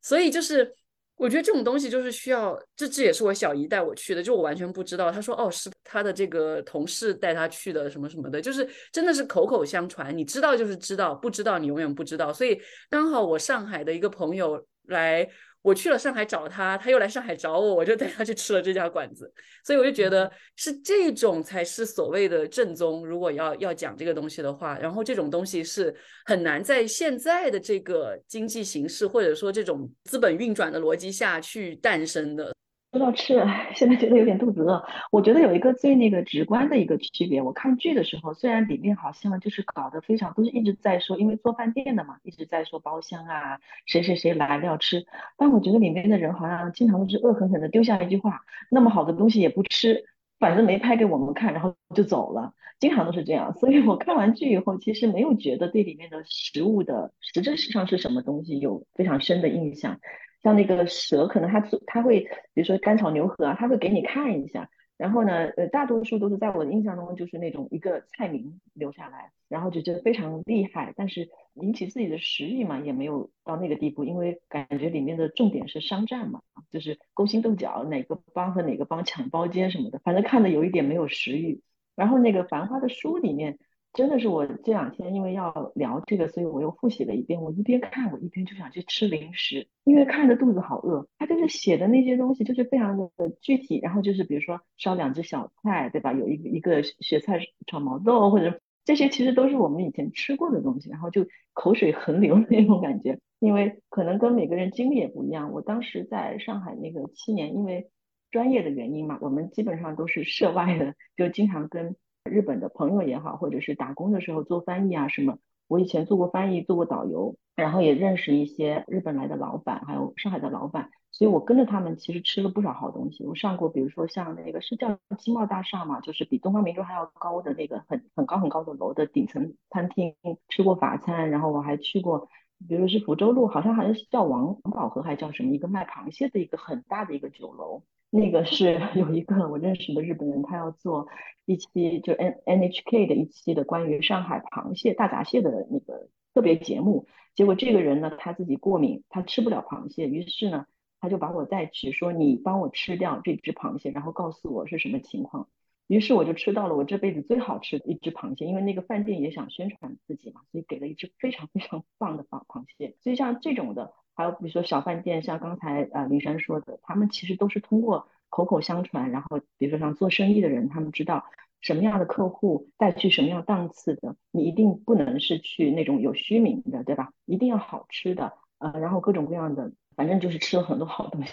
所以就是，我觉得这种东西就是需要，这这也是我小姨带我去的，就我完全不知道。她说哦，是她的这个同事带她去的，什么什么的，就是真的是口口相传。你知道就是知道，不知道你永远不知道。所以刚好我上海的一个朋友来。我去了上海找他，他又来上海找我，我就带他去吃了这家馆子。所以我就觉得是这种才是所谓的正宗。如果要要讲这个东西的话，然后这种东西是很难在现在的这个经济形势或者说这种资本运转的逻辑下去诞生的。说到吃，现在觉得有点肚子饿。我觉得有一个最那个直观的一个区别，我看剧的时候，虽然里面好像就是搞得非常，都是一直在说，因为做饭店的嘛，一直在说包厢啊，谁谁谁来了要吃，但我觉得里面的人好像经常都是恶狠狠的丢下一句话，那么好的东西也不吃，反正没拍给我们看，然后就走了，经常都是这样。所以我看完剧以后，其实没有觉得对里面的食物的实质上是什么东西有非常深的印象。像那个蛇，可能它它会，比如说干炒牛河啊，它会给你看一下。然后呢，呃，大多数都是在我的印象中，就是那种一个菜名留下来，然后就觉得非常厉害。但是引起自己的食欲嘛，也没有到那个地步，因为感觉里面的重点是商战嘛，就是勾心斗角，哪个帮和哪个帮抢包间什么的，反正看的有一点没有食欲。然后那个《繁花》的书里面。真的是我这两天因为要聊这个，所以我又复习了一遍。我一边看，我一边就想去吃零食，因为看着肚子好饿。他就是写的那些东西，就是非常的具体。然后就是比如说烧两只小菜，对吧？有一个一个雪菜炒毛豆，或者这些其实都是我们以前吃过的东西。然后就口水横流的那种感觉，因为可能跟每个人经历也不一样。我当时在上海那个七年，因为专业的原因嘛，我们基本上都是涉外的，就经常跟。日本的朋友也好，或者是打工的时候做翻译啊什么，我以前做过翻译，做过导游，然后也认识一些日本来的老板，还有上海的老板，所以我跟着他们其实吃了不少好东西。我上过，比如说像那个是叫金茂大厦嘛，就是比东方明珠还要高的那个很很高很高的楼的顶层餐厅，吃过法餐，然后我还去过，比如说是福州路，好像好像是叫王王宝和还叫什么一个卖螃蟹的一个很大的一个酒楼。那个是 有一个我认识的日本人，他要做一期就 N N H K 的一期的关于上海螃蟹大闸蟹的那个特别节目。结果这个人呢，他自己过敏，他吃不了螃蟹，于是呢，他就把我带去，说你帮我吃掉这只螃蟹，然后告诉我是什么情况。于是我就吃到了我这辈子最好吃的一只螃蟹，因为那个饭店也想宣传自己嘛，所以给了一只非常非常棒的螃螃蟹。所以像这种的。还有比如说小饭店，像刚才呃林珊说的，他们其实都是通过口口相传，然后比如说像做生意的人，他们知道什么样的客户带去什么样档次的，你一定不能是去那种有虚名的，对吧？一定要好吃的，呃，然后各种各样的，反正就是吃了很多好东西，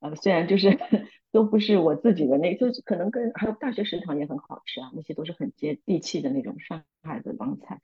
呃，虽然就是 都不是我自己的那，就是可能跟还有大学食堂也很好吃啊，那些都是很接地气的那种上海的帮菜，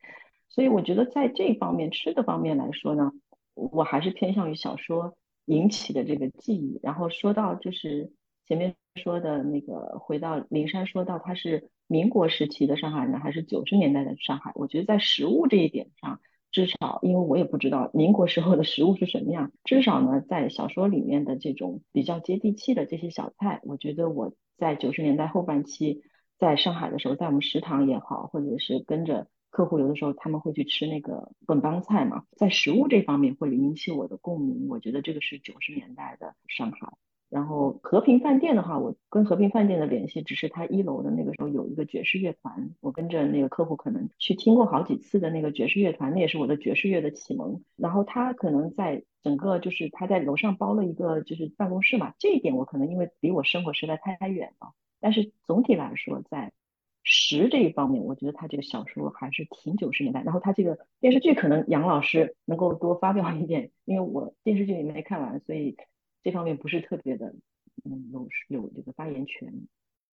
所以我觉得在这方面吃的方面来说呢。我还是偏向于小说引起的这个记忆。然后说到就是前面说的那个，回到灵山说到他是民国时期的上海呢，还是九十年代的上海？我觉得在食物这一点上，至少因为我也不知道民国时候的食物是什么样，至少呢，在小说里面的这种比较接地气的这些小菜，我觉得我在九十年代后半期在上海的时候，在我们食堂也好，或者是跟着。客户有的时候他们会去吃那个本帮菜嘛，在食物这方面会引起我的共鸣。我觉得这个是九十年代的上海。然后和平饭店的话，我跟和平饭店的联系只是他一楼的那个时候有一个爵士乐团，我跟着那个客户可能去听过好几次的那个爵士乐团，那也是我的爵士乐的启蒙。然后他可能在整个就是他在楼上包了一个就是办公室嘛，这一点我可能因为离我生活实在太远了。但是总体来说，在实这一方面，我觉得他这个小说还是挺九十年代。然后他这个电视剧可能杨老师能够多发表一点，因为我电视剧也没看完，所以这方面不是特别的，嗯，有有这个发言权。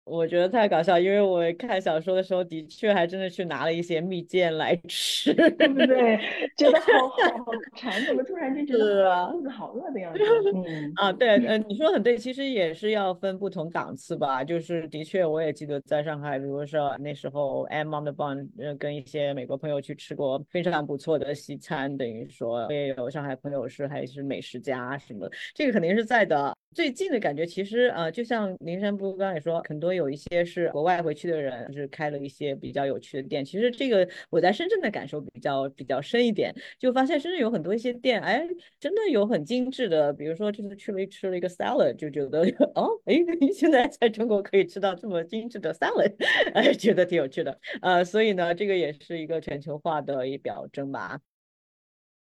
我觉得太搞笑，因为我看小说的时候，的确还真的去拿了一些蜜饯来吃，对不对？觉得好好 好馋，怎么突然就觉得肚子好饿的样子？嗯啊，对，呃，你说很对，其实也是要分不同档次吧。就是的确，我也记得在上海，比如说那时候 M on the bun，呃，跟一些美国朋友去吃过非常不错的西餐，等于说我也有上海朋友是还是美食家什么，这个肯定是在的。最近的感觉，其实呃，就像林山不刚也说，很多有一些是国外回去的人，就是开了一些比较有趣的店。其实这个我在深圳的感受比较比较深一点，就发现深圳有很多一些店，哎，真的有很精致的。比如说这次去了吃了一个 salad，就觉得 哦，哎，现在在中国可以吃到这么精致的 salad，哎，觉得挺有趣的。呃，所以呢，这个也是一个全球化的一表征吧。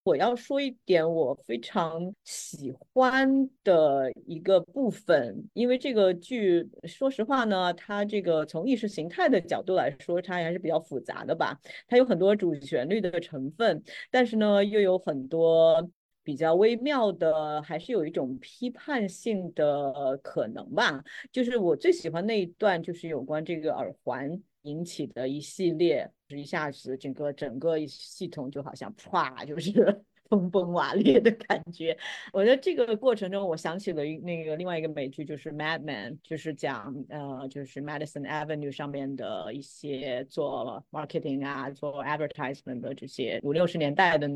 我要说一点我非常喜欢的一个部分，因为这个剧，说实话呢，它这个从意识形态的角度来说，它还是比较复杂的吧。它有很多主旋律的成分，但是呢，又有很多比较微妙的，还是有一种批判性的可能吧。就是我最喜欢那一段，就是有关这个耳环引起的一系列。一下子，整个整个系统就好像啪，就是崩崩瓦裂的感觉。我觉得这个过程中，我想起了那个另外一个美剧，就是《Mad Men》，就是讲呃，就是 Madison Avenue 上面的一些做 marketing 啊、做 advertisement 的这些五六十年代的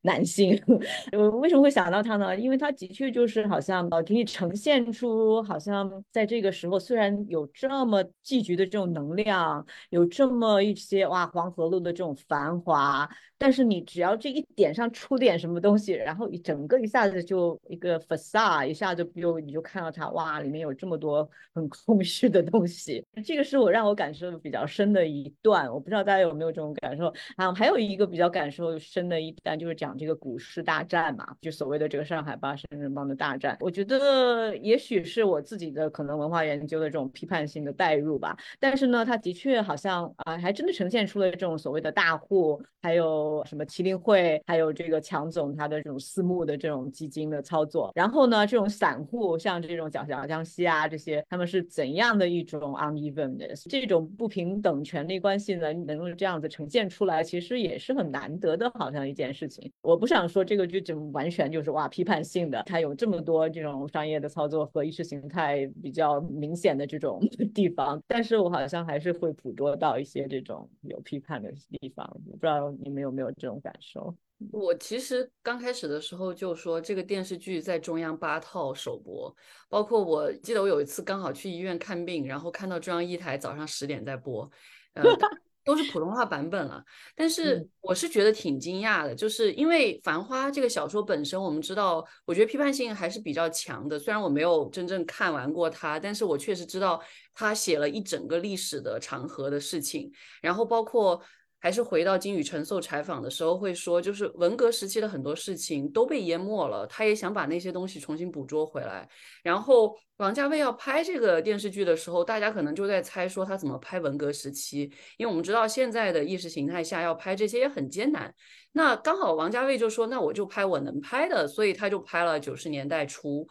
男性。我为什么会想到他呢？因为他的确就是好像呃，可以呈现出好像在这个时候，虽然有这么聚集的这种能量，有这么一些哇。黄河路的这种繁华，但是你只要这一点上出点什么东西，然后一整个一下子就一个 facade，一下子就你就看到它，哇，里面有这么多很空虚的东西。这个是我让我感受比较深的一段，我不知道大家有没有这种感受啊？还有一个比较感受深的一段，就是讲这个股市大战嘛，就所谓的这个上海帮、深圳帮的大战。我觉得也许是我自己的可能文化研究的这种批判性的代入吧，但是呢，它的确好像啊，还真的呈现出了。这种所谓的大户，还有什么麒麟会，还有这个强总他的这种私募的这种基金的操作，然后呢，这种散户像这种小小江西啊这些，他们是怎样的一种 unevenness，这种不平等权利关系呢，能够这样子呈现出来，其实也是很难得的，好像一件事情。我不想说这个剧就完全就是哇批判性的，它有这么多这种商业的操作和意识形态比较明显的这种 地方，但是我好像还是会捕捉到一些这种有批。判的地方，不知道你们有没有这种感受。我其实刚开始的时候就说，这个电视剧在中央八套首播，包括我记得我有一次刚好去医院看病，然后看到中央一台早上十点在播，呃，都是普通话版本了。但是我是觉得挺惊讶的，就是因为《繁花》这个小说本身，我们知道，我觉得批判性还是比较强的。虽然我没有真正看完过它，但是我确实知道。他写了一整个历史的长河的事情，然后包括还是回到金宇澄受采访的时候会说，就是文革时期的很多事情都被淹没了，他也想把那些东西重新捕捉回来。然后王家卫要拍这个电视剧的时候，大家可能就在猜说他怎么拍文革时期，因为我们知道现在的意识形态下要拍这些也很艰难。那刚好王家卫就说，那我就拍我能拍的，所以他就拍了九十年代初。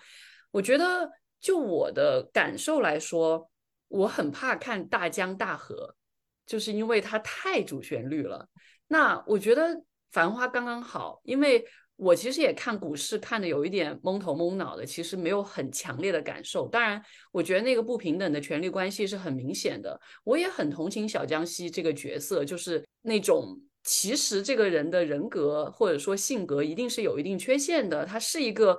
我觉得就我的感受来说。我很怕看大江大河，就是因为它太主旋律了。那我觉得《繁花》刚刚好，因为我其实也看股市看的有一点蒙头蒙脑的，其实没有很强烈的感受。当然，我觉得那个不平等的权利关系是很明显的。我也很同情小江西这个角色，就是那种其实这个人的人格或者说性格一定是有一定缺陷的，他是一个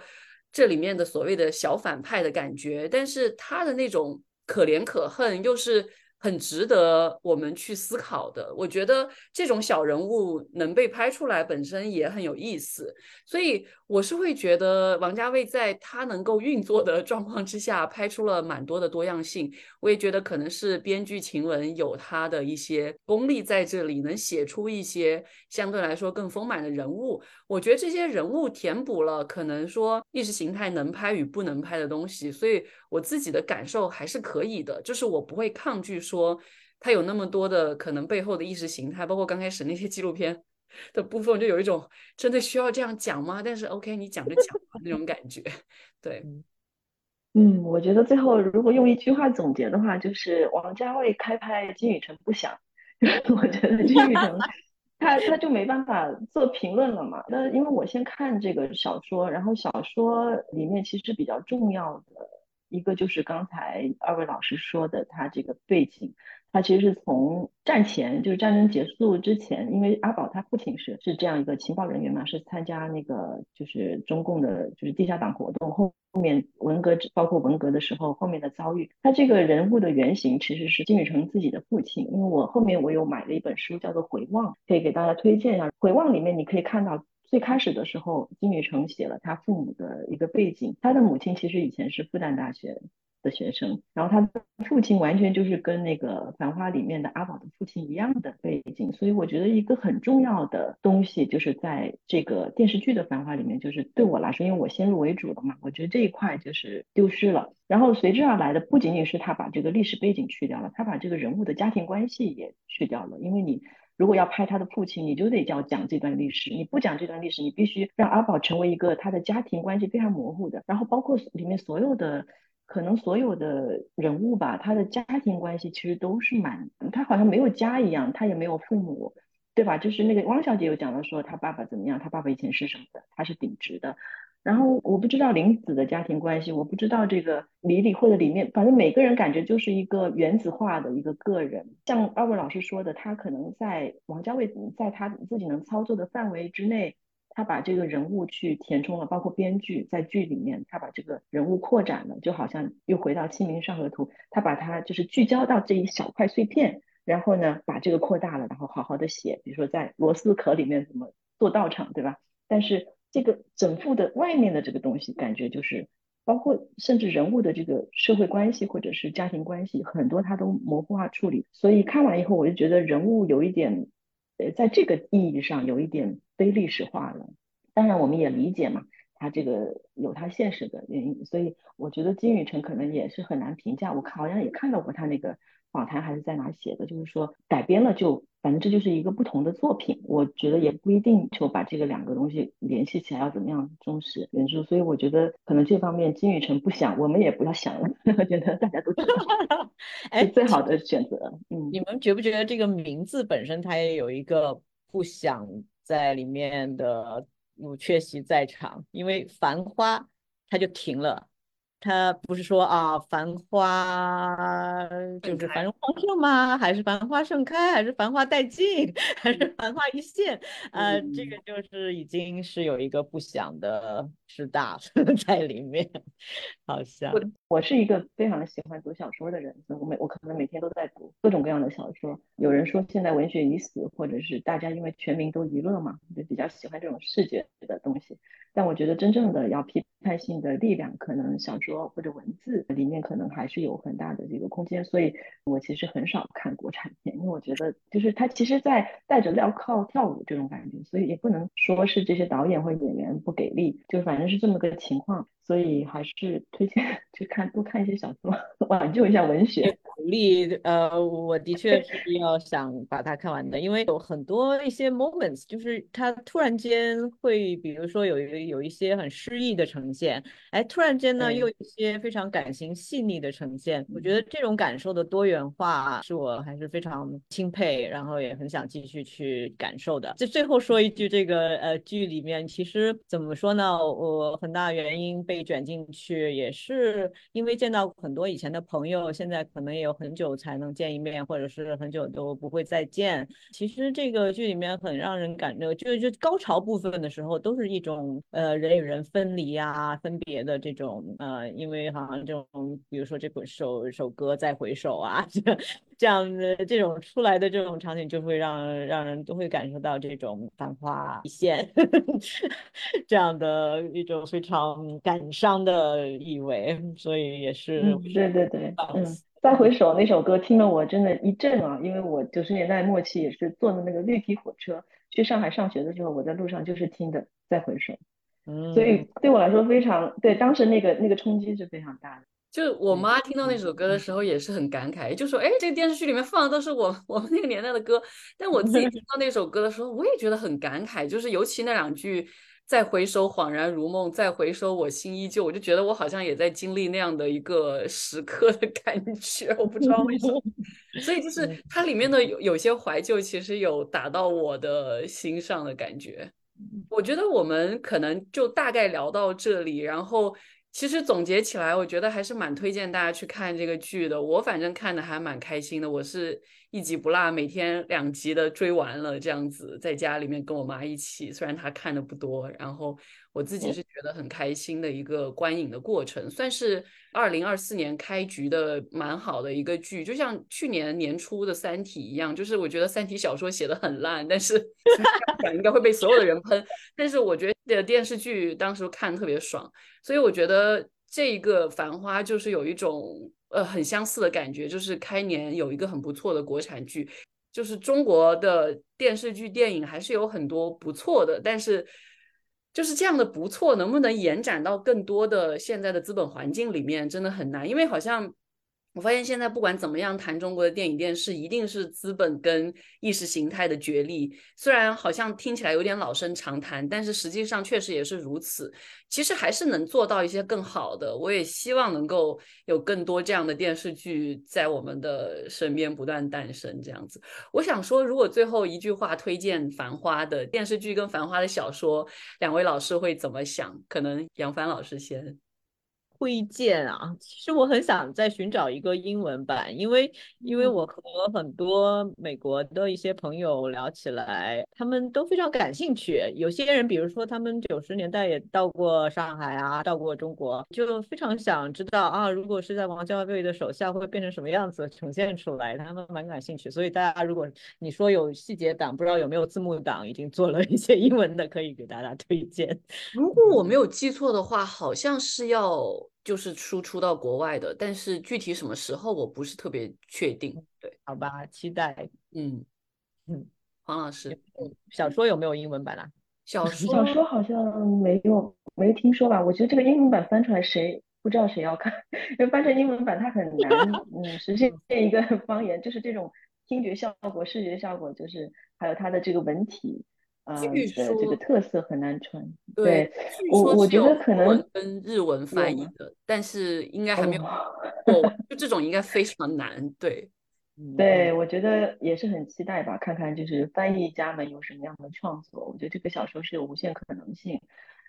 这里面的所谓的小反派的感觉，但是他的那种。可怜可恨，又是很值得我们去思考的。我觉得这种小人物能被拍出来，本身也很有意思。所以我是会觉得，王家卫在他能够运作的 状况之下，拍出了蛮多的多样性。我也觉得可能是编剧秦雯有他的一些功力在这里，能写出一些相对来说更丰满的人物。我觉得这些人物填补了可能说意识形态能拍与不能拍的东西，所以我自己的感受还是可以的，就是我不会抗拒说它有那么多的可能背后的意识形态，包括刚开始那些纪录片 的部分，就有一种真的需要这样讲吗？但是 OK，你讲就讲吧那种感觉，对。嗯，我觉得最后如果用一句话总结的话，就是王家卫开拍金宇澄不想，我觉得金宇澄 他他就没办法做评论了嘛。那因为我先看这个小说，然后小说里面其实比较重要的一个就是刚才二位老师说的他这个背景。他其实是从战前，就是战争结束之前，因为阿宝他父亲是是这样一个情报人员嘛，是参加那个就是中共的就是地下党活动后后面文革包括文革的时候后面的遭遇，他这个人物的原型其实是金宇澄自己的父亲，因为我后面我有买了一本书叫做《回望》，可以给大家推荐一下，《回望》里面你可以看到最开始的时候，金宇澄写了他父母的一个背景，他的母亲其实以前是复旦大学。的学生，然后他的父亲完全就是跟那个《繁花》里面的阿宝的父亲一样的背景，所以我觉得一个很重要的东西就是在这个电视剧的《繁花》里面，就是对我来说，因为我先入为主了嘛，我觉得这一块就是丢失了。然后随之而来的不仅仅是他把这个历史背景去掉了，他把这个人物的家庭关系也去掉了，因为你如果要拍他的父亲，你就得要讲这段历史，你不讲这段历史，你必须让阿宝成为一个他的家庭关系非常模糊的，然后包括里面所有的。可能所有的人物吧，他的家庭关系其实都是蛮，他好像没有家一样，他也没有父母，对吧？就是那个汪小姐有讲到说他爸爸怎么样，他爸爸以前是什么的，他是顶职的。然后我不知道林子的家庭关系，我不知道这个李李或者里面，反正每个人感觉就是一个原子化的一个个人。像二位老师说的，他可能在王家卫在他自己能操作的范围之内。他把这个人物去填充了，包括编剧在剧里面，他把这个人物扩展了，就好像又回到《清明上河图》，他把它就是聚焦到这一小块碎片，然后呢把这个扩大了，然后好好的写，比如说在螺丝壳里面怎么做道场，对吧？但是这个整幅的外面的这个东西，感觉就是包括甚至人物的这个社会关系或者是家庭关系，很多他都模糊化处理。所以看完以后，我就觉得人物有一点。呃在这个意义上有一点非历史化了，当然我们也理解嘛，他这个有他现实的原因，所以我觉得金宇澄可能也是很难评价。我看好像也看到过他那个访谈还是在哪写的，就是说改编了就反正这就是一个不同的作品。我觉得也不一定就把这个两个东西联系起来要怎么样忠实原著，所以我觉得可能这方面金宇澄不想，我们也不要想了。我觉得大家都知道。是最好的选择。嗯，你们觉不觉得这个名字本身它也有一个不想在里面的有缺席在场？因为繁花它就停了。他不是说啊，繁花就是繁荣昌盛吗？还是繁花盛开？还是繁花殆尽？还是繁花一现？呃，这个就是已经是有一个不祥的师大 在里面，好像。我我是一个非常喜欢读小说的人，我每我可能每天都在读各种各样的小说。有人说现在文学已死，或者是大家因为全民都娱乐嘛，就比较喜欢这种视觉的东西。但我觉得真正的要批派性的力量，可能小说或者文字里面可能还是有很大的这个空间。所以我其实很少看国产片，因为我觉得就是他其实在带着镣铐跳舞这种感觉，所以也不能说是这些导演或演员不给力，就反正是这么个情况。所以还是推荐 去看多看一些小说，挽救一下文学。鼓励呃，我的确是要想把它看完的，因为有很多一些 moments，就是它突然间会，比如说有一有一些很诗意的呈现，哎，突然间呢又一些非常感情细腻的呈现。我觉得这种感受的多元化是我还是非常钦佩，然后也很想继续去感受的。就最后说一句，这个呃剧里面其实怎么说呢？我很大原因被卷进去，也是因为见到很多以前的朋友，现在可能也。有很久才能见一面，或者是很久都不会再见。其实这个剧里面很让人感动，就就高潮部分的时候，都是一种呃人与人分离啊、分别的这种呃，因为好像这种，比如说这首首歌再回首啊，这样的这种出来的这种场景，就会让让人都会感受到这种繁花一现 这样的一种非常感伤的意味，所以也是对对对，嗯。再回首那首歌听了我真的一震啊，因为我九十年代末期也是坐的那个绿皮火车去上海上学的时候，我在路上就是听的再回首，嗯，所以对我来说非常对当时那个那个冲击是非常大的。就我妈听到那首歌的时候也是很感慨，就说：“哎，这个电视剧里面放的都是我 我们那个年代的歌。”但我自己听 到那首歌的时候，我也觉得很感慨，就是尤其那两句。再回首，恍然如梦；再回首，我心依旧。我就觉得我好像也在经历那样的一个时刻的感觉，我不知道为什么。所以就是它里面的有有些怀旧，其实有打到我的心上的感觉。我觉得我们可能就大概聊到这里，然后。其实总结起来，我觉得还是蛮推荐大家去看这个剧的。我反正看的还蛮开心的，我是一集不落，每天两集的追完了，这样子在家里面跟我妈一起。虽然她看的不多，然后我自己是觉得很开心的一个观影的过程，算是二零二四年开局的蛮好的一个剧。就像去年年初的《三体》一样，就是我觉得《三体》小说写的很烂，但是 应该会被所有的人喷。但是我觉得电视剧当时看特别爽。所以我觉得这一个《繁花》就是有一种呃很相似的感觉，就是开年有一个很不错的国产剧，就是中国的电视剧、电影还是有很多不错的，但是就是这样的不错，能不能延展到更多的现在的资本环境里面，真的很难，因为好像。我发现现在不管怎么样谈中国的电影电视，一定是资本跟意识形态的角力。虽然好像听起来有点老生常谈，但是实际上确实也是如此。其实还是能做到一些更好的。我也希望能够有更多这样的电视剧在我们的身边不断诞生。这样子，我想说，如果最后一句话推荐《繁花》的电视剧跟《繁花》的小说，两位老师会怎么想？可能杨帆老师先。推荐啊，其实我很想再寻找一个英文版，因为因为我和很多美国的一些朋友聊起来，他们都非常感兴趣。有些人，比如说他们九十年代也到过上海啊，到过中国，就非常想知道啊，如果是在王家卫的手下会变成什么样子呈现出来，他们蛮感兴趣。所以大家如果你说有细节党，不知道有没有字幕党，已经做了一些英文的，可以给大家推荐。如果我没有记错的话，好像是要。就是输出到国外的，但是具体什么时候我不是特别确定。对，好吧，期待。嗯嗯，黄老师，小说有没有英文版啊？小说小说好像没有，没听说吧？我觉得这个英文版翻出来，谁不知道谁要看？因为翻成英文版它很难，嗯，实现 一个方言，就是这种听觉效果、视觉效果，就是还有它的这个文体。呃的这个特色很难传。对，我我觉得可能跟日文翻译的，但是应该还没有。就这种应该非常难。对，对我觉得也是很期待吧，看看就是翻译家们有什么样的创作。我觉得这个小说是有无限可能性。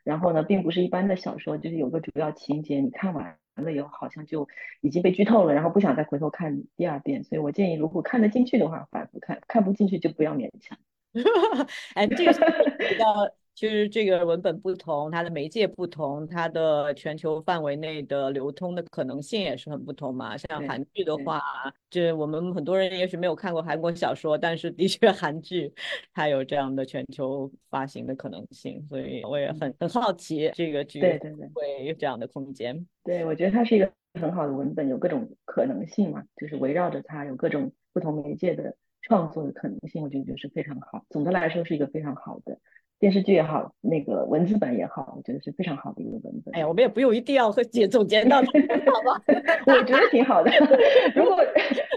然后呢，并不是一般的小说，就是有个主要情节，你看完了以后好像就已经被剧透了，然后不想再回头看第二遍。所以我建议，如果看得进去的话，反复看；看不进去就不要勉强。哎，这个比较，其实这个文本不同，它的媒介不同，它的全球范围内的流通的可能性也是很不同嘛。像韩剧的话，这我们很多人也许没有看过韩国小说，但是的确韩剧它有这样的全球发行的可能性，所以我也很很好奇这个剧对对对会有这样的空间。对，我觉得它是一个很好的文本，有各种可能性嘛，就是围绕着它有各种不同媒介的。创作的可能性，我觉得就是非常好。总的来说，是一个非常好的电视剧也好，那个文字版也好，我觉得是非常好的一个文本。哎呀，我们也不用一定要和 姐总结到，好吧？我觉得挺好的。如果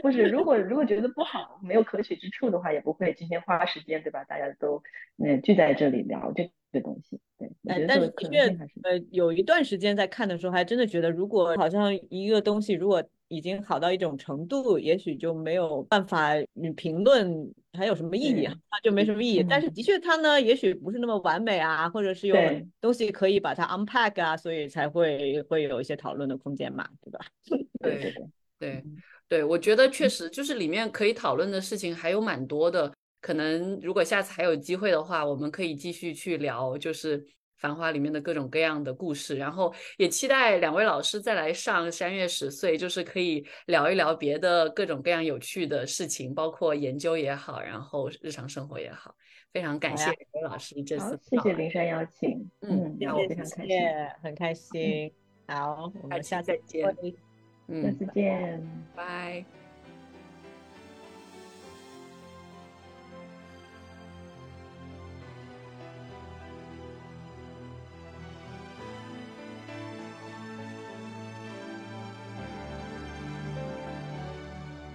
不是，如果如果觉得不好，没有可取之处的话，也不会今天花时间，对吧？大家都嗯聚在这里聊这个东西。对，哎，但是的确，呃，有一段时间在看的时候，还真的觉得，如果好像一个东西，如果已经好到一种程度，也许就没有办法你评论还有什么意义就没什么意义。但是的确，它呢，也许不是那么完美啊，或者是有东西可以把它 unpack 啊，所以才会会有一些讨论的空间嘛，对吧？对对对对，我觉得确实就是里面可以讨论的事情还有蛮多的。可能如果下次还有机会的话，我们可以继续去聊，就是。繁花里面的各种各样的故事，然后也期待两位老师再来上山月十岁，就是可以聊一聊别的各种各样有趣的事情，包括研究也好，然后日常生活也好。非常感谢两位老师这次，谢谢林珊邀请，嗯，让我非常开心，很开心。好，我们下次再下次见。拜。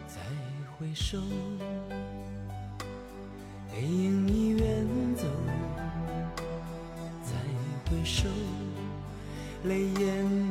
再回首背影已远走再回首泪眼